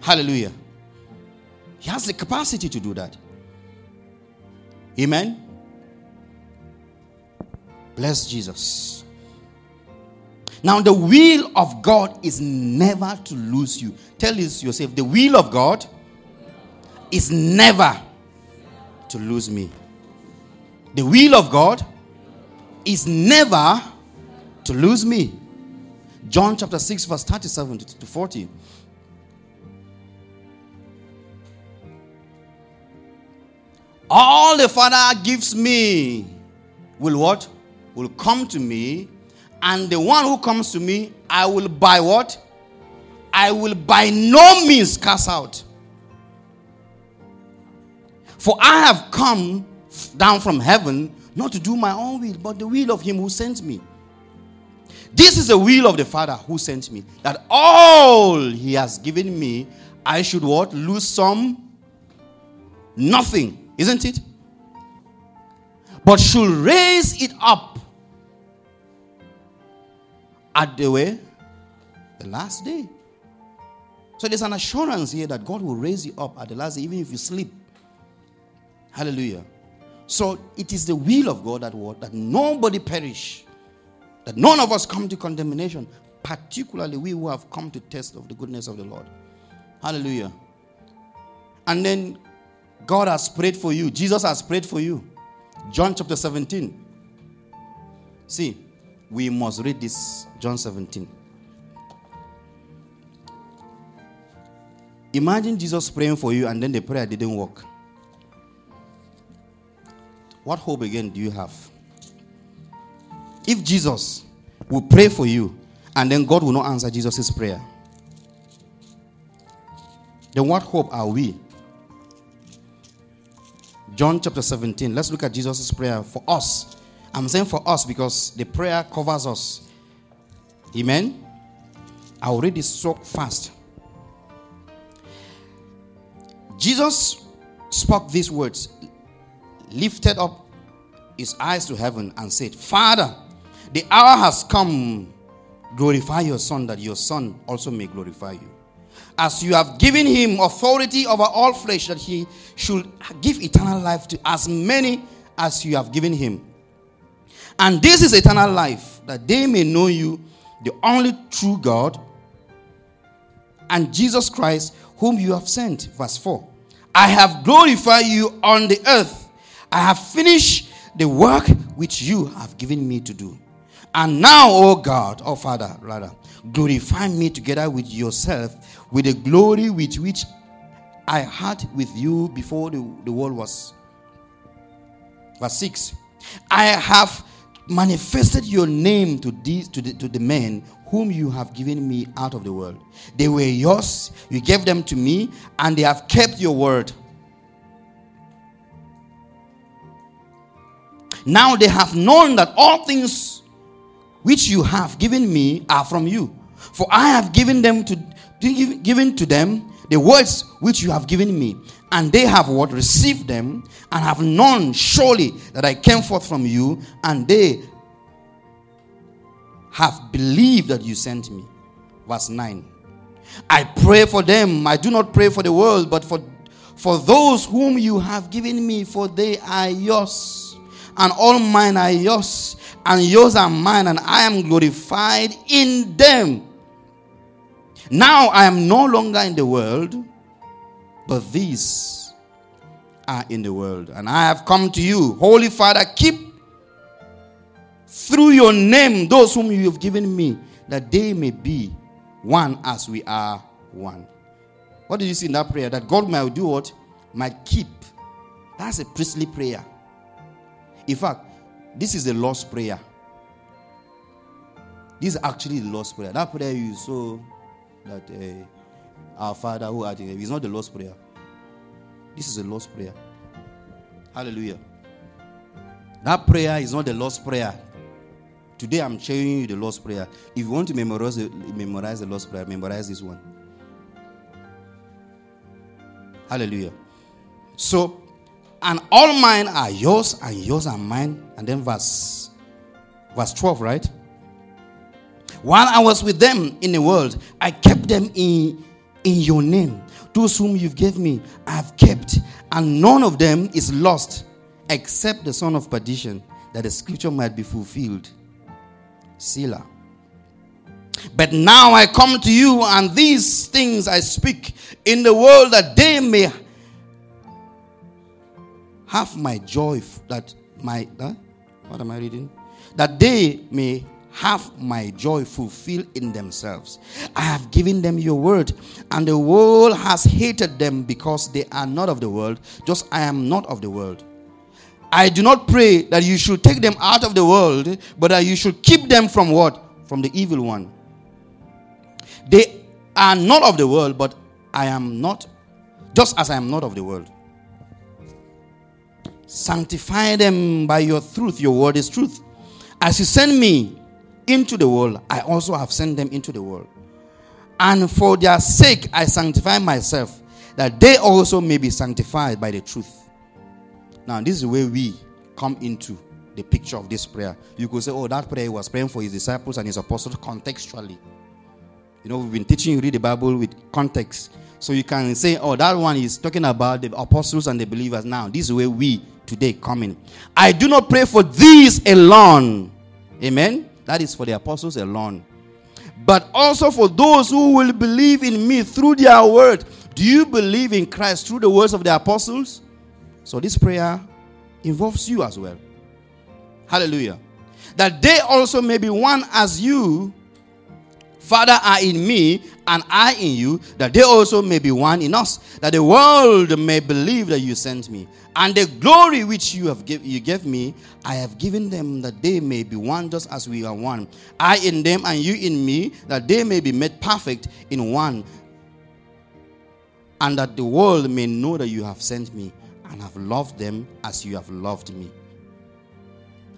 Hallelujah. He has the capacity to do that. Amen. Bless Jesus. Now, the will of God is never to lose you. Tell yourself, the will of God is never to lose me. The will of God is never to lose me. John chapter 6, verse 37 to 40. All the Father gives me will what? Will come to me, and the one who comes to me, I will by what? I will by no means cast out. For I have come down from heaven not to do my own will, but the will of him who sent me. This is the will of the Father who sent me, that all he has given me, I should what? Lose some? Nothing, isn't it? But should raise it up at the way, the last day. So there's an assurance here that God will raise you up at the last day, even if you sleep. Hallelujah. So it is the will of God that what? That nobody perish. That none of us come to condemnation. Particularly we who have come to test of the goodness of the Lord. Hallelujah. And then God has prayed for you. Jesus has prayed for you. John chapter 17. See, we must read this. John 17. Imagine Jesus praying for you and then the prayer didn't work. What hope again do you have? If Jesus will pray for you and then God will not answer Jesus' prayer, then what hope are we? John chapter 17. Let's look at Jesus' prayer for us. I'm saying for us because the prayer covers us. Amen. I'll read this so fast. Jesus spoke these words lifted up his eyes to heaven and said, Father, the hour has come. Glorify your Son, that your Son also may glorify you. As you have given him authority over all flesh, that he should give eternal life to as many as you have given him. And this is eternal life, that they may know you, the only true God, and Jesus Christ, whom you have sent. Verse 4 I have glorified you on the earth. I have finished the work which you have given me to do. And now, O God, O Father, rather, glorify me together with yourself with the glory with which I had with you before the, the world was. Verse 6 I have manifested your name to, these, to, the, to the men whom you have given me out of the world. They were yours, you gave them to me, and they have kept your word. Now they have known that all things which you have given me are from you. For I have given them to given to them the words which you have given me, and they have what received them, and have known surely that I came forth from you, and they have believed that you sent me. Verse 9. I pray for them. I do not pray for the world, but for, for those whom you have given me, for they are yours. And all mine are yours, and yours are mine, and I am glorified in them. Now I am no longer in the world, but these are in the world. And I have come to you. Holy Father, keep through your name those whom you have given me, that they may be one as we are one. What did you see in that prayer? That God might do what? Might keep. That's a priestly prayer. In fact, this is the Lord's prayer. This is actually the Lord's prayer. That prayer you saw that uh, our Father who art in heaven is not the Lord's prayer. This is the Lord's prayer. Hallelujah. That prayer is not the Lord's prayer. Today I'm showing you the Lord's Prayer. If you want to memorize the, memorize the Lord's Prayer, memorize this one. Hallelujah. So, and all mine are yours, and yours are mine. And then verse verse 12, right? While I was with them in the world, I kept them in, in your name. Those whom you've given me, I have kept, and none of them is lost except the son of perdition, that the scripture might be fulfilled. Selah. But now I come to you, and these things I speak in the world that they may have my joy. That my uh, what am I reading? That they may have my joy fulfilled in themselves. I have given them your word, and the world has hated them because they are not of the world, just I am not of the world. I do not pray that you should take them out of the world, but that you should keep them from what? From the evil one. They are not of the world, but I am not, just as I am not of the world. Sanctify them by your truth. Your word is truth. As you send me into the world, I also have sent them into the world. And for their sake, I sanctify myself, that they also may be sanctified by the truth. Now, this is where we come into the picture of this prayer. You could say, oh, that prayer was praying for his disciples and his apostles contextually. You know, we've been teaching you read the Bible with context. So you can say, oh, that one is talking about the apostles and the believers. Now, this is where we today come in. I do not pray for these alone. Amen. That is for the apostles alone. But also for those who will believe in me through their word. Do you believe in Christ through the words of the apostles? So this prayer involves you as well. Hallelujah. That they also may be one as you, Father, are in me, and I in you, that they also may be one in us, that the world may believe that you sent me. And the glory which you have give, you gave me, I have given them that they may be one just as we are one. I in them and you in me, that they may be made perfect in one, and that the world may know that you have sent me and have loved them as you have loved me.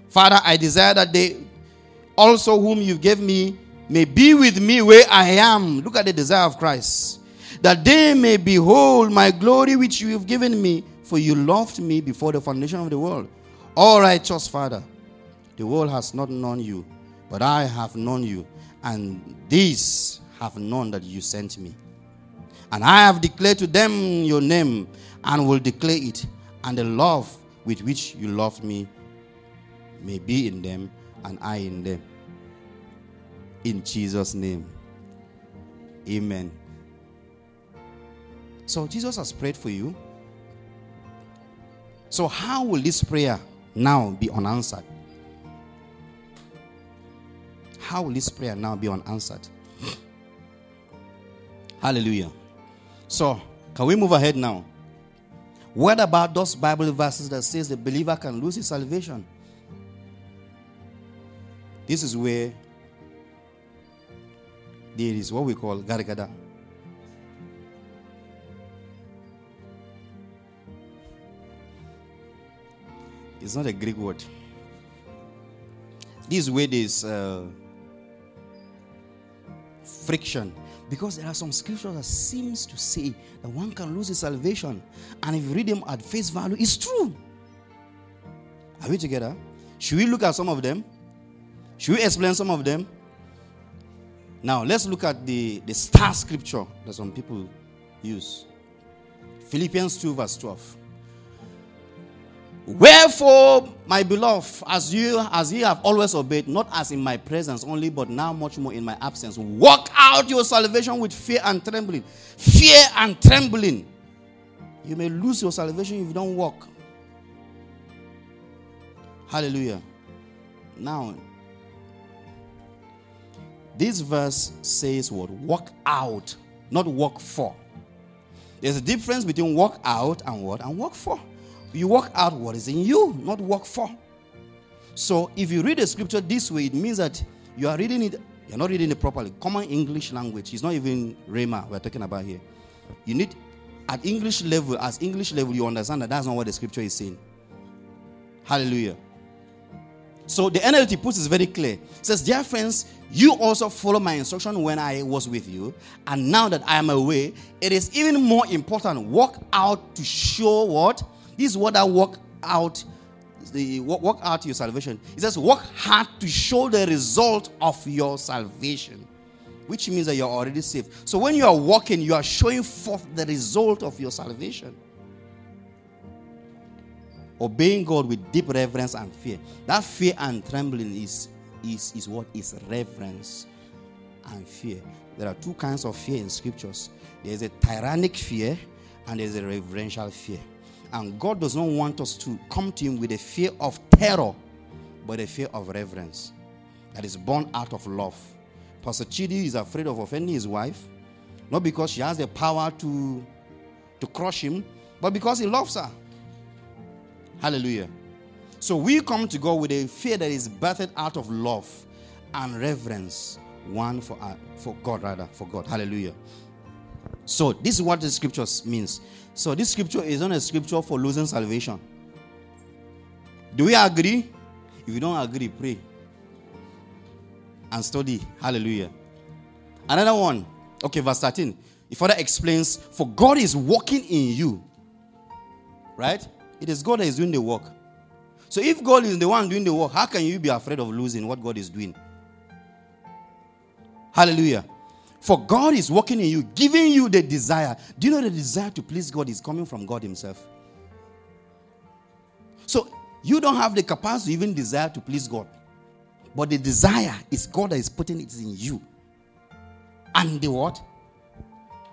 Father, I desire that they also whom you gave me may be with me where I am. Look at the desire of Christ. That they may behold my glory which you have given me, for you loved me before the foundation of the world. All righteous Father, the world has not known you, but I have known you, and these have known that you sent me. And I have declared to them your name and will declare it. And the love with which you loved me may be in them and I in them. In Jesus' name. Amen. So Jesus has prayed for you. So, how will this prayer now be unanswered? How will this prayer now be unanswered? *sniffs* Hallelujah. So, can we move ahead now? What about those Bible verses that says the believer can lose his salvation? This is where there is what we call gargada. It's not a Greek word. This word is uh, friction Because there are some scriptures that seems to say that one can lose his salvation. And if you read them at face value, it's true. Are we together? Should we look at some of them? Should we explain some of them? Now, let's look at the, the star scripture that some people use Philippians 2, verse 12. Wherefore, my beloved, as you as ye have always obeyed, not as in my presence only, but now much more in my absence, work out your salvation with fear and trembling. Fear and trembling. You may lose your salvation if you don't walk. Hallelujah. Now, this verse says what? Walk out, not walk for. There's a difference between walk out and what? And walk for. You work out what is in you, not work for. So if you read the scripture this way, it means that you are reading it, you're not reading it properly. Common English language. It's not even Rhema we're talking about here. You need at English level, as English level, you understand that that's not what the scripture is saying. Hallelujah. So the NLT puts it very clear. It says, Dear friends, you also follow my instruction when I was with you, and now that I am away, it is even more important. Walk out to show what? This is what I work out the work out your salvation. It says work hard to show the result of your salvation, which means that you're already saved. So when you are walking, you are showing forth the result of your salvation. Obeying God with deep reverence and fear. That fear and trembling is is, is what is reverence and fear. There are two kinds of fear in scriptures. There's a tyrannic fear and there's a reverential fear. And God does not want us to come to Him with a fear of terror, but a fear of reverence that is born out of love. Pastor Chidi is afraid of offending his wife, not because she has the power to, to crush him, but because he loves her. Hallelujah. So we come to God with a fear that is birthed out of love and reverence, one for, uh, for God, rather, for God. Hallelujah. So this is what the scriptures means. So this scripture is not a scripture for losing salvation. Do we agree? If you don't agree, pray and study. Hallelujah. Another one. Okay, verse 13. It Father explains, for God is working in you. Right? It is God that is doing the work. So if God is the one doing the work, how can you be afraid of losing what God is doing? Hallelujah. For God is working in you, giving you the desire. Do you know the desire to please God is coming from God Himself? So you don't have the capacity even desire to please God. But the desire is God that is putting it in you. And the what?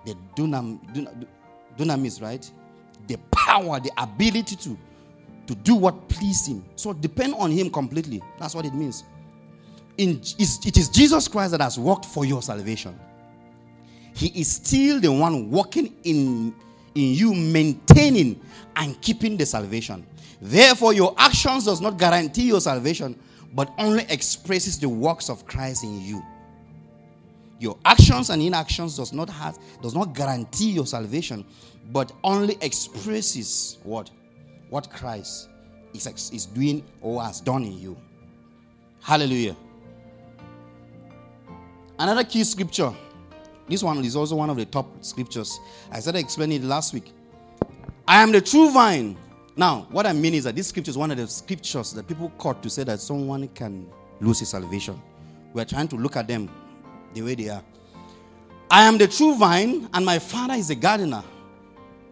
The dunam, dunam, dunamis, right? The power, the ability to, to do what pleases Him. So depend on Him completely. That's what it means. In, it is Jesus Christ that has worked for your salvation. He is still the one working in, in you, maintaining and keeping the salvation. Therefore, your actions does not guarantee your salvation, but only expresses the works of Christ in you. Your actions and inactions does not have does not guarantee your salvation, but only expresses what what Christ is, is doing or has done in you. Hallelujah. Another key scripture this one is also one of the top scriptures. I started explaining it last week. I am the true vine. Now, what I mean is that this scripture is one of the scriptures that people quote to say that someone can lose his salvation. We're trying to look at them the way they are. I am the true vine, and my father is a gardener.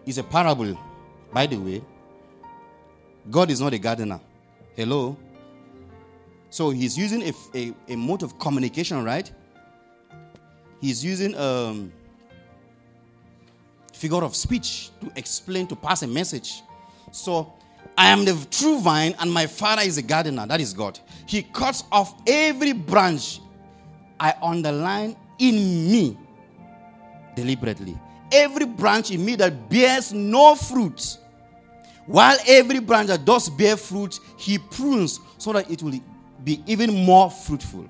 Is a parable, by the way. God is not a gardener. Hello? So he's using a, a, a mode of communication, right? he's using a um, figure of speech to explain, to pass a message. So, I am the true vine, and my father is a gardener. That is God. He cuts off every branch I underline in me deliberately. Every branch in me that bears no fruit, while every branch that does bear fruit, he prunes so that it will be even more fruitful.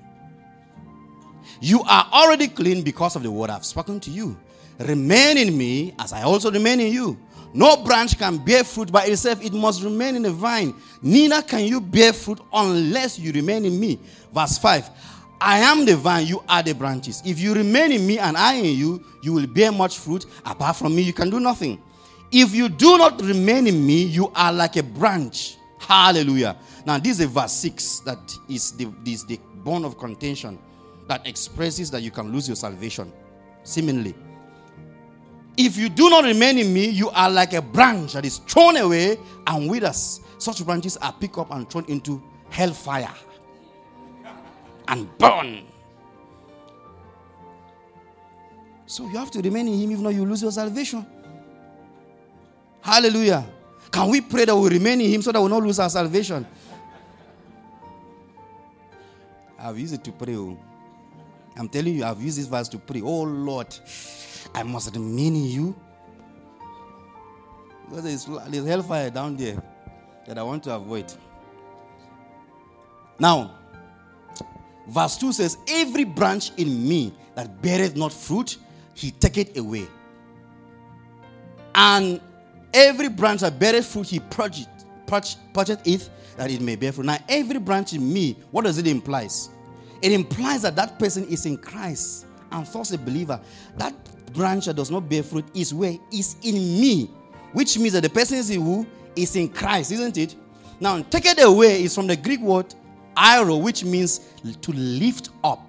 You are already clean because of the word I've spoken to you. Remain in me as I also remain in you. No branch can bear fruit by itself, it must remain in the vine. Neither can you bear fruit unless you remain in me. Verse 5 I am the vine, you are the branches. If you remain in me and I in you, you will bear much fruit. Apart from me, you can do nothing. If you do not remain in me, you are like a branch. Hallelujah. Now, this is verse 6 that is the, the bone of contention that expresses that you can lose your salvation, seemingly. If you do not remain in me, you are like a branch that is thrown away and withers. Such branches are picked up and thrown into hellfire and burn. So you have to remain in Him, if not, you lose your salvation. Hallelujah. Can we pray that we remain in Him so that we not lose our salvation? I've used it to pray. Oh. I'm telling you, I've used this verse to pray. Oh Lord, I must remain in you. Because there's, there's hellfire down there that I want to avoid. Now, verse 2 says, Every branch in me that beareth not fruit, he taketh away. And every branch that beareth fruit, he purgeth, purge, purgeth it that it may bear fruit. Now, every branch in me, what does it imply? It implies that that person is in Christ and thus a believer. That branch that does not bear fruit is where is in me, which means that the person is in who is in Christ, isn't it? Now, take it away is from the Greek word airo, which means to lift up.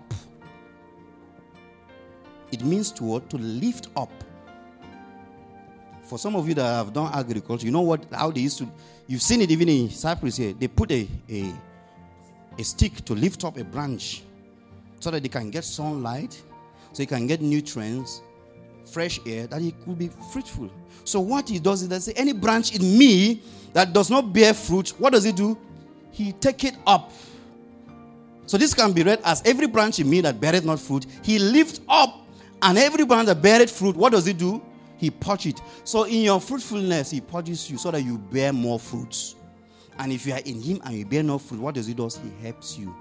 It means to To lift up. For some of you that have done agriculture, you know what how they used to you've seen it even in Cyprus here. They put a, a, a stick to lift up a branch so that they can get sunlight, so you can get nutrients, fresh air, that it could be fruitful. So what he does is that say any branch in me that does not bear fruit, what does he do? He take it up. So this can be read as every branch in me that beareth not fruit, he lift up, and every branch that beareth fruit, what does he do? He purge it. So in your fruitfulness, he purges you so that you bear more fruits. And if you are in him and you bear no fruit, what does he do? He helps you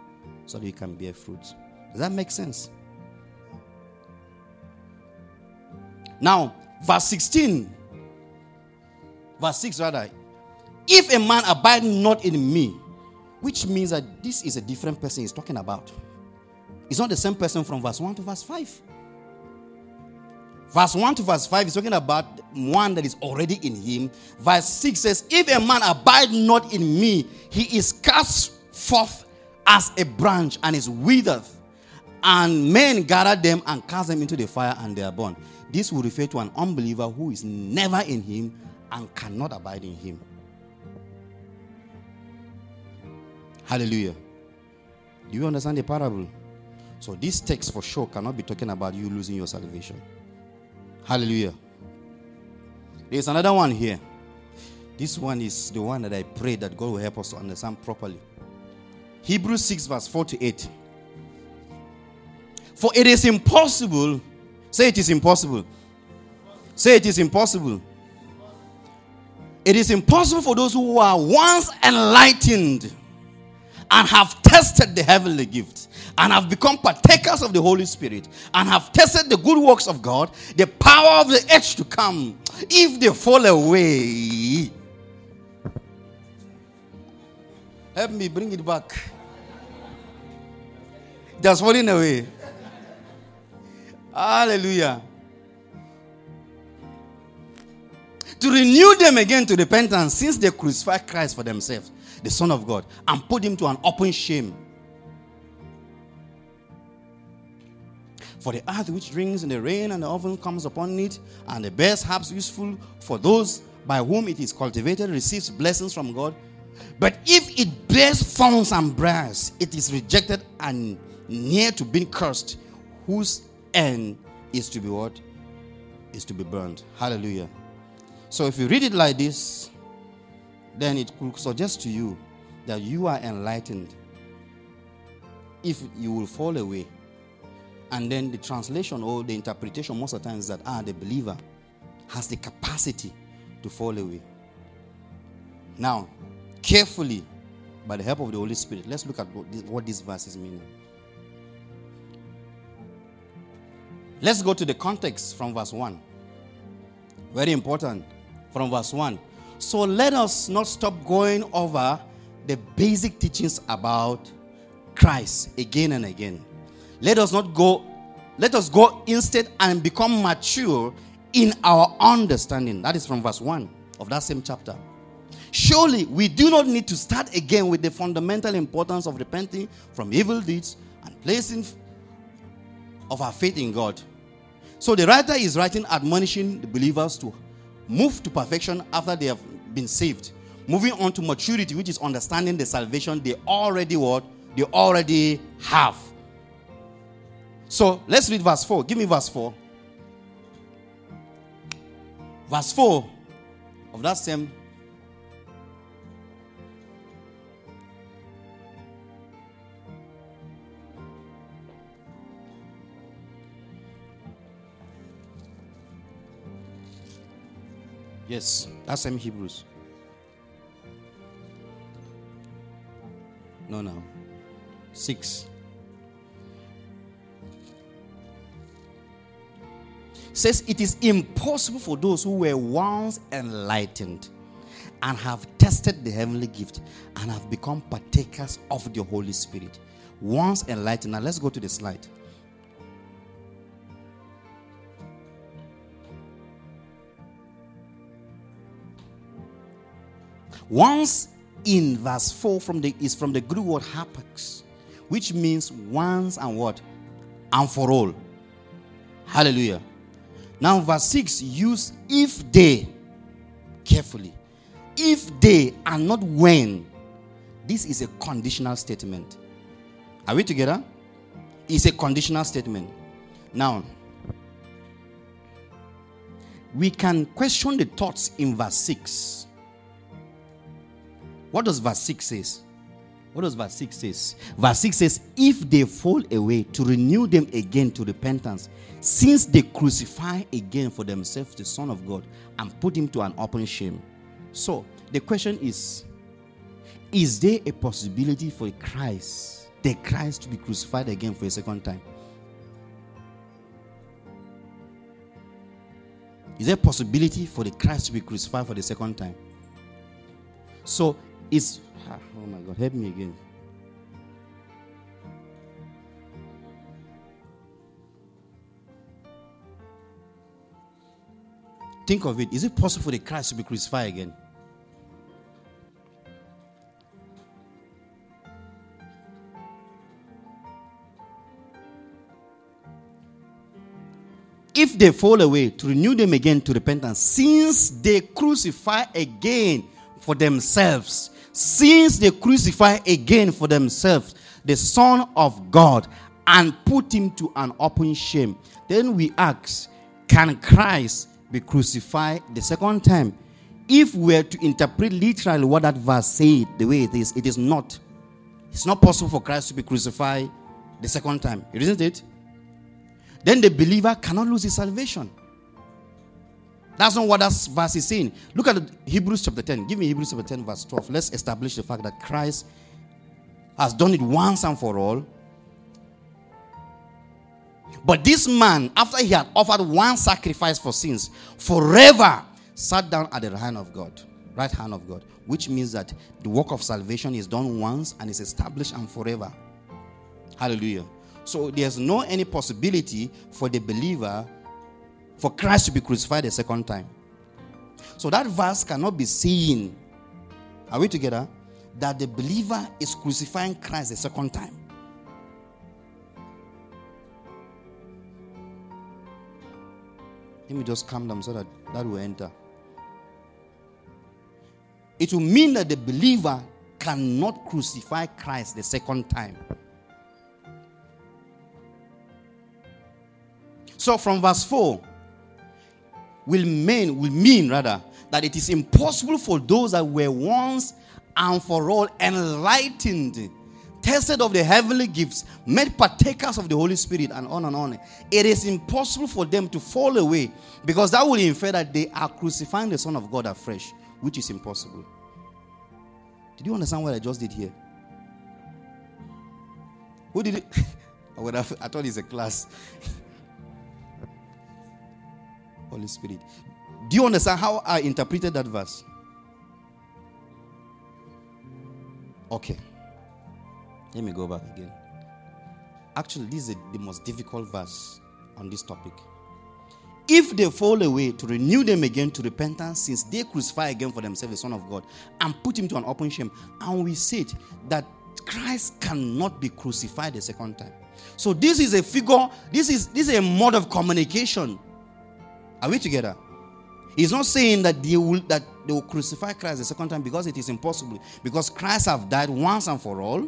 so that you can bear fruits. Does that make sense? Now, verse 16, verse 6 rather. If a man abide not in me, which means that this is a different person he's talking about. It's not the same person from verse 1 to verse 5. Verse 1 to verse 5 is talking about one that is already in him. Verse 6 says, If a man abide not in me, he is cast forth as a branch and is withered. And men gather them and cast them into the fire and they are burned. This will refer to an unbeliever who is never in him and cannot abide in him. Hallelujah. Do you understand the parable? So, this text for sure cannot be talking about you losing your salvation. Hallelujah. There's another one here. This one is the one that I pray that God will help us to understand properly. Hebrews 6, verse 4 to 8. For it is impossible. Say it is impossible. Say it is impossible. It is impossible for those who are once enlightened and have tested the heavenly gift and have become partakers of the Holy Spirit and have tested the good works of God, the power of the age to come, if they fall away, help me bring it back. Just falling away. Hallelujah. To renew them again to repentance since they crucified Christ for themselves the Son of God, and put him to an open shame. For the earth which drinks in the rain and the oven comes upon it, and the best herbs useful for those by whom it is cultivated receives blessings from God. But if it bears thorns and briars, it is rejected and near to being cursed, whose end is to be what? Is to be burned. Hallelujah. So if you read it like this, then it could suggest to you that you are enlightened if you will fall away. And then the translation or the interpretation, most of the times, that ah, the believer has the capacity to fall away. Now, carefully, by the help of the Holy Spirit, let's look at what this, what this verse is meaning. Let's go to the context from verse 1. Very important. From verse 1. So let us not stop going over the basic teachings about Christ again and again. Let us not go, let us go instead and become mature in our understanding. That is from verse 1 of that same chapter. Surely we do not need to start again with the fundamental importance of repenting from evil deeds and placing of our faith in God. So the writer is writing admonishing the believers to move to perfection after they have been saved. Moving on to maturity, which is understanding the salvation they already what? They already have. So let's read verse 4. Give me verse 4. Verse 4 of that same Yes, that's same Hebrews. No, no. Six. Says it is impossible for those who were once enlightened and have tested the heavenly gift and have become partakers of the Holy Spirit. Once enlightened. Now let's go to the slide. Once in verse 4 from the is from the Greek word hapax, which means once and what? And for all. Hallelujah. Now, verse 6 use if they carefully. If they are not when. This is a conditional statement. Are we together? It's a conditional statement. Now, we can question the thoughts in verse 6 what does verse 6 says? What does verse 6 says? Verse 6 says, If they fall away, to renew them again to repentance, since they crucify again for themselves the Son of God and put him to an open shame. So the question is Is there a possibility for Christ, the Christ, to be crucified again for a second time? Is there a possibility for the Christ to be crucified for the second time? So is ah, oh my God, help me again. Think of it. Is it possible for the Christ to be crucified again? If they fall away, to renew them again to repentance, since they crucify again for themselves since they crucify again for themselves the Son of God and put him to an open shame, then we ask, can Christ be crucified the second time? If we were to interpret literally what that verse said the way it is, it is not. It's not possible for Christ to be crucified the second time, isn't it? Then the believer cannot lose his salvation. That's not what that verse is saying. Look at Hebrews chapter 10. Give me Hebrews chapter 10, verse 12. Let's establish the fact that Christ has done it once and for all. But this man, after he had offered one sacrifice for sins, forever sat down at the right hand of God. Right hand of God. Which means that the work of salvation is done once and is established and forever. Hallelujah. So there's no any possibility for the believer for Christ to be crucified a second time. So that verse cannot be seen. Are we together? That the believer is crucifying Christ a second time. Let me just calm down so that that will enter. It will mean that the believer cannot crucify Christ the second time. So from verse 4, will mean will mean rather that it is impossible for those that were once and for all enlightened tested of the heavenly gifts made partakers of the holy spirit and on and on. It is impossible for them to fall away because that will infer that they are crucifying the son of god afresh which is impossible. Did you understand what i just did here? Who did it? *laughs* I thought it's a class *laughs* Holy Spirit. Do you understand how I interpreted that verse? Okay. Let me go back again. Actually, this is the most difficult verse on this topic. If they fall away, to renew them again to repentance, since they crucify again for themselves the Son of God and put him to an open shame. And we said that Christ cannot be crucified a second time. So this is a figure, this is this is a mode of communication. Are we together? He's not saying that they will that they will crucify Christ the second time because it is impossible. Because Christ have died once and for all.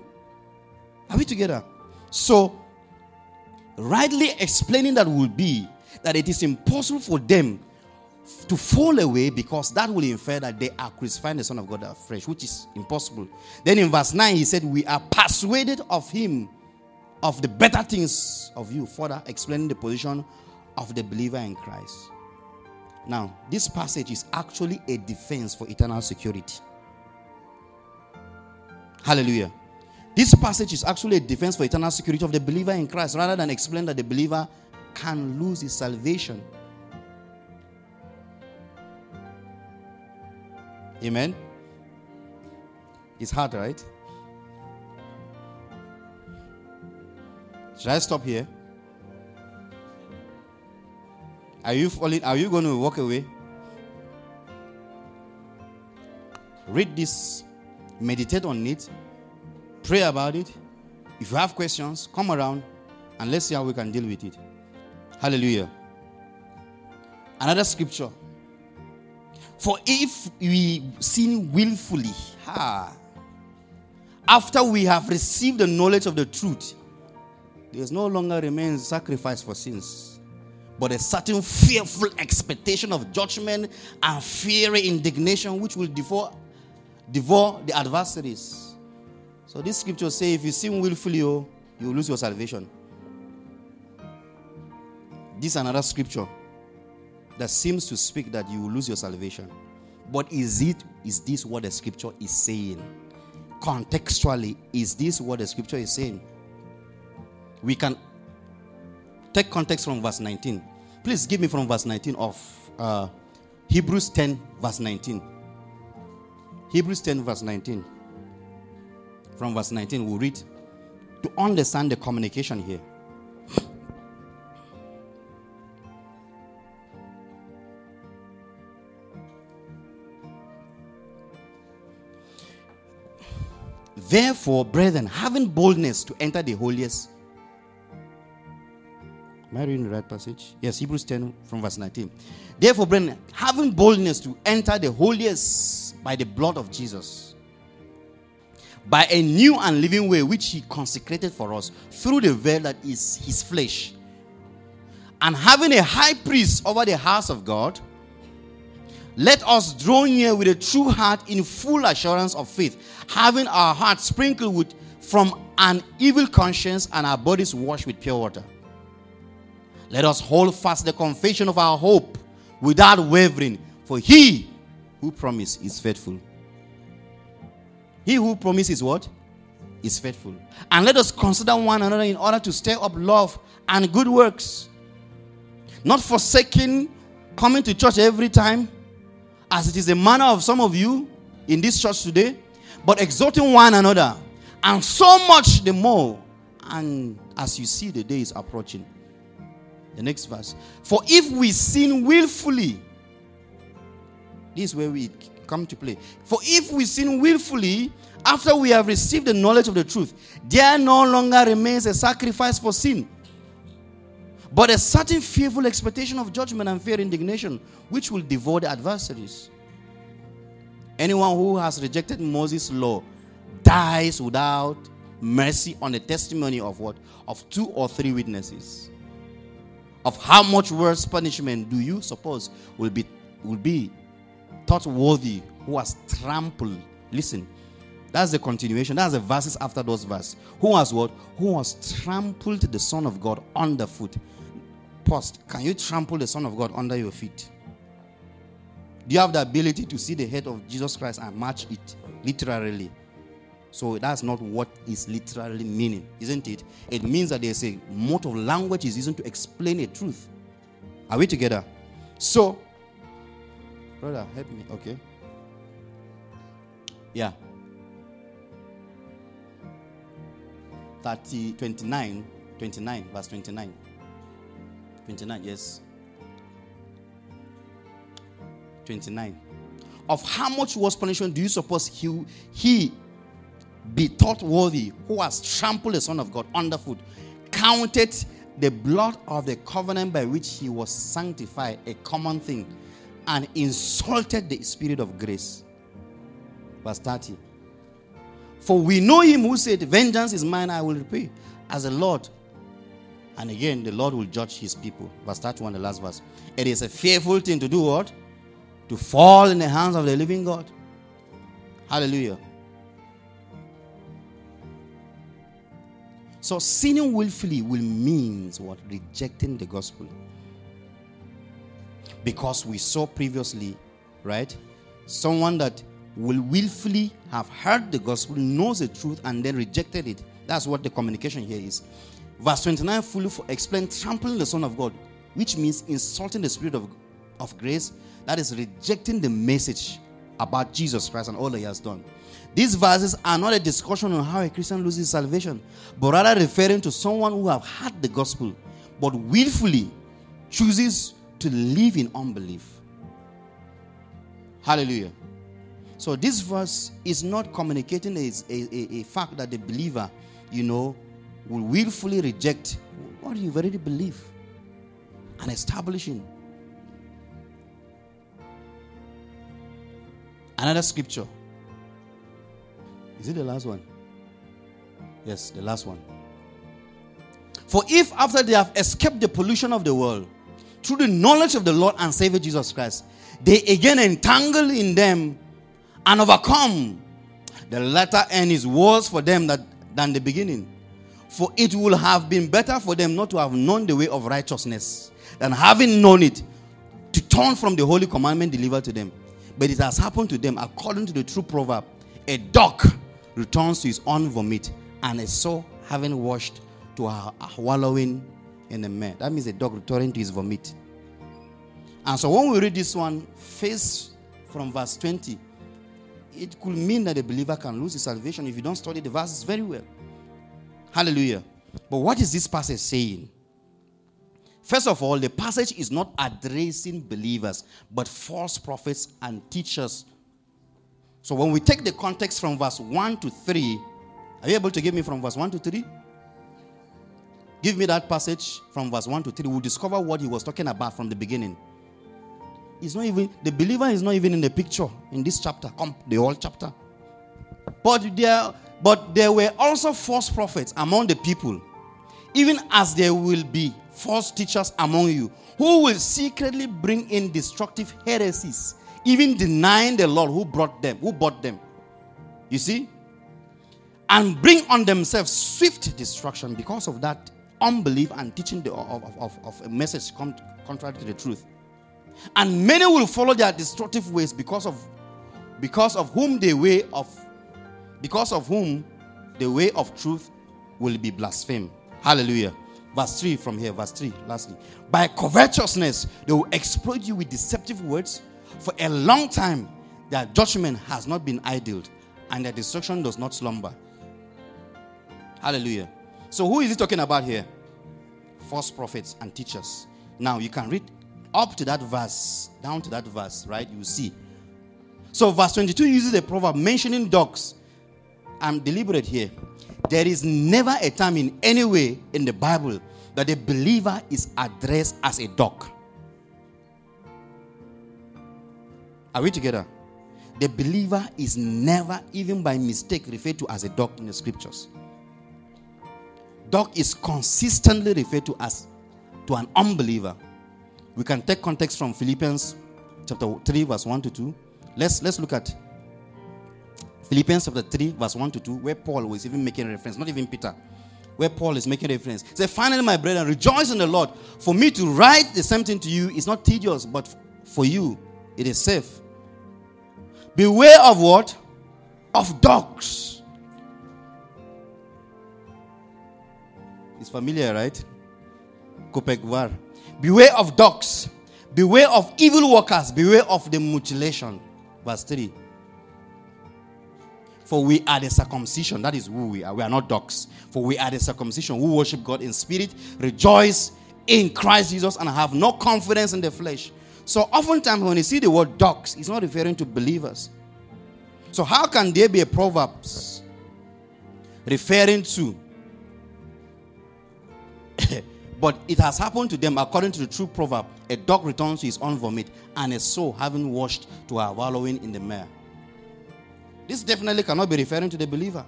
Are we together? So rightly explaining that will be that it is impossible for them to fall away because that will infer that they are crucifying the Son of God afresh, which is impossible. Then in verse 9, he said, We are persuaded of him, of the better things of you, further explaining the position of the believer in Christ. Now, this passage is actually a defense for eternal security. Hallelujah. This passage is actually a defense for eternal security of the believer in Christ rather than explain that the believer can lose his salvation. Amen. It's hard, right? Should I stop here? Are you falling? Are you going to walk away? Read this, meditate on it, pray about it. If you have questions, come around and let's see how we can deal with it. Hallelujah. Another scripture. For if we sin willfully, ha, after we have received the knowledge of the truth, there is no longer remains sacrifice for sins, but a certain fearful expectation of judgment and fiery indignation which will devour, devour the adversaries. So this scripture says if you sin willfully, oh, you will lose your salvation. This is another scripture that seems to speak that you will lose your salvation. But is it is this what the scripture is saying? Contextually, is this what the scripture is saying? We can take context from verse 19. Please give me from verse 19 of uh, Hebrews 10, verse 19. Hebrews 10, verse 19. From verse 19, we'll read to understand the communication here. Therefore, brethren, having boldness to enter the holiest. Am I reading the right passage? Yes, Hebrews 10 from verse 19. Therefore, brethren, having boldness to enter the holiest by the blood of Jesus, by a new and living way which he consecrated for us through the veil that is his flesh, and having a high priest over the house of God, let us draw near with a true heart in full assurance of faith, having our hearts sprinkled with from an evil conscience and our bodies washed with pure water. Let us hold fast the confession of our hope without wavering, for he who promised is faithful. He who promises what? Is faithful. And let us consider one another in order to stir up love and good works. Not forsaking coming to church every time, as it is the manner of some of you in this church today, but exhorting one another, and so much the more. And as you see, the day is approaching. The next verse. For if we sin willfully, this is where we come to play. For if we sin willfully, after we have received the knowledge of the truth, there no longer remains a sacrifice for sin, but a certain fearful expectation of judgment and fear indignation, which will devour the adversaries. Anyone who has rejected Moses' law dies without mercy on the testimony of what? Of two or three witnesses. Of how much worse punishment do you suppose will be will be thought worthy who has trampled? Listen, that's the continuation. That's the verses after those verses. Who has what? Who has trampled the Son of God underfoot Post. Can you trample the Son of God under your feet? Do you have the ability to see the head of Jesus Christ and match it literally? So that's not what is literally meaning, isn't it? It means that there's a mode of language is used to explain a truth. Are we together? So, brother, help me. Okay. Yeah. 30, 29 29, verse 29. 29, yes. 29. Of how much was punishment do you suppose he, he be thought worthy who has trampled the Son of God underfoot, counted the blood of the covenant by which he was sanctified a common thing, and insulted the Spirit of grace? Verse 30. For we know him who said, Vengeance is mine, I will repay, as the Lord. And again, the Lord will judge his people. Verse 31, the last verse. It is a fearful thing to do what? To fall in the hands of the living God. Hallelujah. So sinning willfully will means what? Rejecting the gospel. Because we saw previously, right? Someone that will willfully have heard the gospel, knows the truth, and then rejected it. That's what the communication here is. Verse 29 fully explains trampling the Son of God, which means insulting the Spirit of, of grace, that is rejecting the message about Jesus Christ and all that He has done. These verses are not a discussion on how a Christian loses salvation, but rather referring to someone who have heard the gospel, but willfully chooses to live in unbelief. Hallelujah. So this verse is not communicating a, a, a, fact that the believer, you know, will willfully reject what you've already believed and establishing. Another scripture is it the last one? Yes, the last one. For if after they have escaped the pollution of the world, through the knowledge of the Lord and Savior Jesus Christ, they again entangle in them and overcome, the latter end is worse for them that, than the beginning. For it will have been better for them not to have known the way of righteousness than having known it to turn from the holy commandment delivered to them. But it has happened to them according to the true proverb a dog returns to his own vomit, and a soul having washed to a wallowing in the mud. That means a dog returning to his vomit. And so when we read this one, face from verse 20, it could mean that a believer can lose his salvation if you don't study the verses very well. Hallelujah. But what is this passage saying? First of all, the passage is not addressing believers, but false prophets and teachers so when we take the context from verse 1 to 3, are you able to give me from verse 1 to 3? Give me that passage from verse 1 to 3. We'll discover what he was talking about from the beginning. He's not even the believer is not even in the picture in this chapter, Come the whole chapter. But there, but there were also false prophets among the people, even as there will be false teachers among you, who will secretly bring in destructive heresies even denying the Lord who brought them, who bought them. You see? And bring on themselves swift destruction because of that unbelief and teaching the, of, of, of a message contrary to the truth. And many will follow their destructive ways because of because of whom the way of because of whom the way of truth will be blasphemed. Hallelujah. Verse 3 from here, verse 3, lastly. By covetousness, they will exploit you with deceptive words for a long time, their judgment has not been idled and their destruction does not slumber. Hallelujah. So, who is he talking about here? False prophets and teachers. Now, you can read up to that verse, down to that verse, right? You see. So, verse 22 uses a proverb mentioning dogs. I'm deliberate here. There is never a time in any way in the Bible that a believer is addressed as a dog. Are we together? The believer is never, even by mistake, referred to as a dog in the scriptures. Dog is consistently referred to as to an unbeliever. We can take context from Philippians chapter 3, verse 1 to 2. Let's let's look at Philippians chapter 3, verse 1 to 2, where Paul was even making a reference, not even Peter, where Paul is making a reference. Say, finally, my brethren, rejoice in the Lord. For me to write the same thing to you is not tedious, but for you it is safe. Beware of what? Of dogs. It's familiar, right? Kopegvar. Beware of dogs. Beware of evil workers. Beware of the mutilation. Verse 3. For we are the circumcision. That is who we are. We are not dogs. For we are the circumcision who worship God in spirit, rejoice in Christ Jesus, and have no confidence in the flesh. So oftentimes when you see the word dogs, it's not referring to believers. So how can there be a proverbs referring to *coughs* but it has happened to them according to the true proverb a dog returns to his own vomit and a soul having washed to her wallowing in the mire. This definitely cannot be referring to the believer.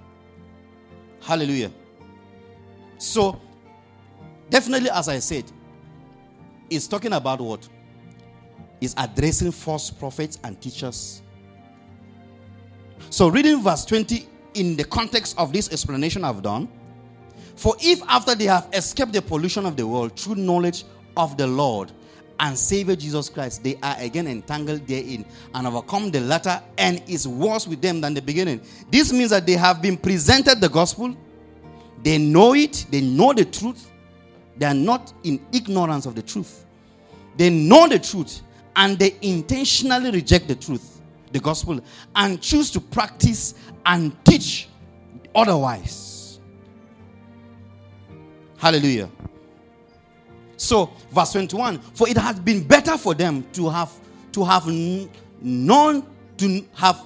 Hallelujah. So definitely as i said it's talking about what is addressing false prophets and teachers so reading verse 20 in the context of this explanation i've done for if after they have escaped the pollution of the world through knowledge of the Lord and Savior Jesus Christ, they are again entangled therein and overcome the latter and is worse with them than the beginning. This means that they have been presented the gospel, they know it, they know the truth, they are not in ignorance of the truth. They know the truth and they intentionally reject the truth, the gospel, and choose to practice and teach otherwise. Hallelujah. So, verse 21 For it has been better for them to have to have known to have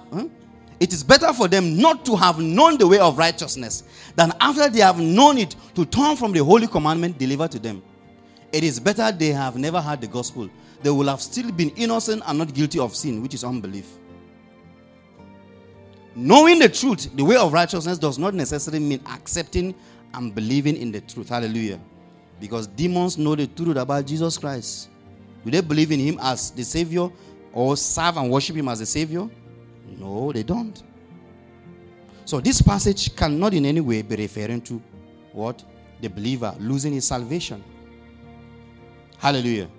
it is better for them not to have known the way of righteousness than after they have known it to turn from the holy commandment delivered to them. It is better they have never heard the gospel. They will have still been innocent and not guilty of sin, which is unbelief. Knowing the truth, the way of righteousness, does not necessarily mean accepting and believing in the truth. Hallelujah. Because demons know the truth about Jesus Christ. Do they believe in him as the Savior or serve and worship him as the Savior? No, they don't. So this passage cannot in any way be referring to what? The believer losing his salvation. Hallelujah.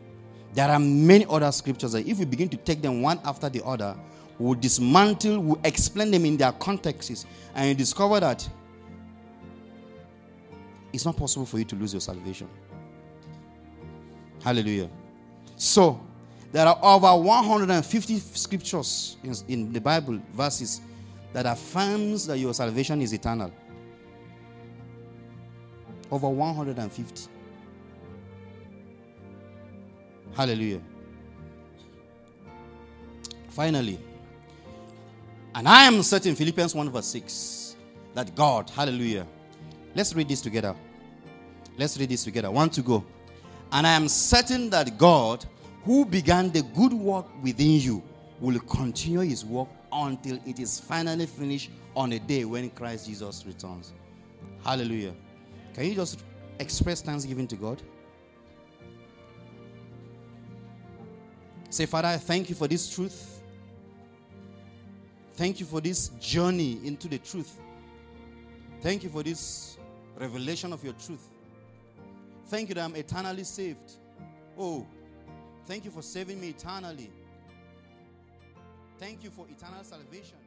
There are many other scriptures that if we begin to take them one after the other, we'll dismantle, we'll explain them in their contexts, and you discover that it's not possible for you to lose your salvation. Hallelujah. So, there are over 150 scriptures in, in the Bible, verses, that affirms that your salvation is eternal. Over 150. Hallelujah. Finally, and I am certain, Philippians 1 verse 6, that God, hallelujah, Let's read this together. Let's read this together. One to go. And I am certain that God, who began the good work within you, will continue his work until it is finally finished on the day when Christ Jesus returns. Hallelujah. Can you just express thanksgiving to God? Say, Father, I thank you for this truth. Thank you for this journey into the truth. Thank you for this revelation of your truth. Thank you that I'm eternally saved. Oh, thank you for saving me eternally. Thank you for eternal salvation.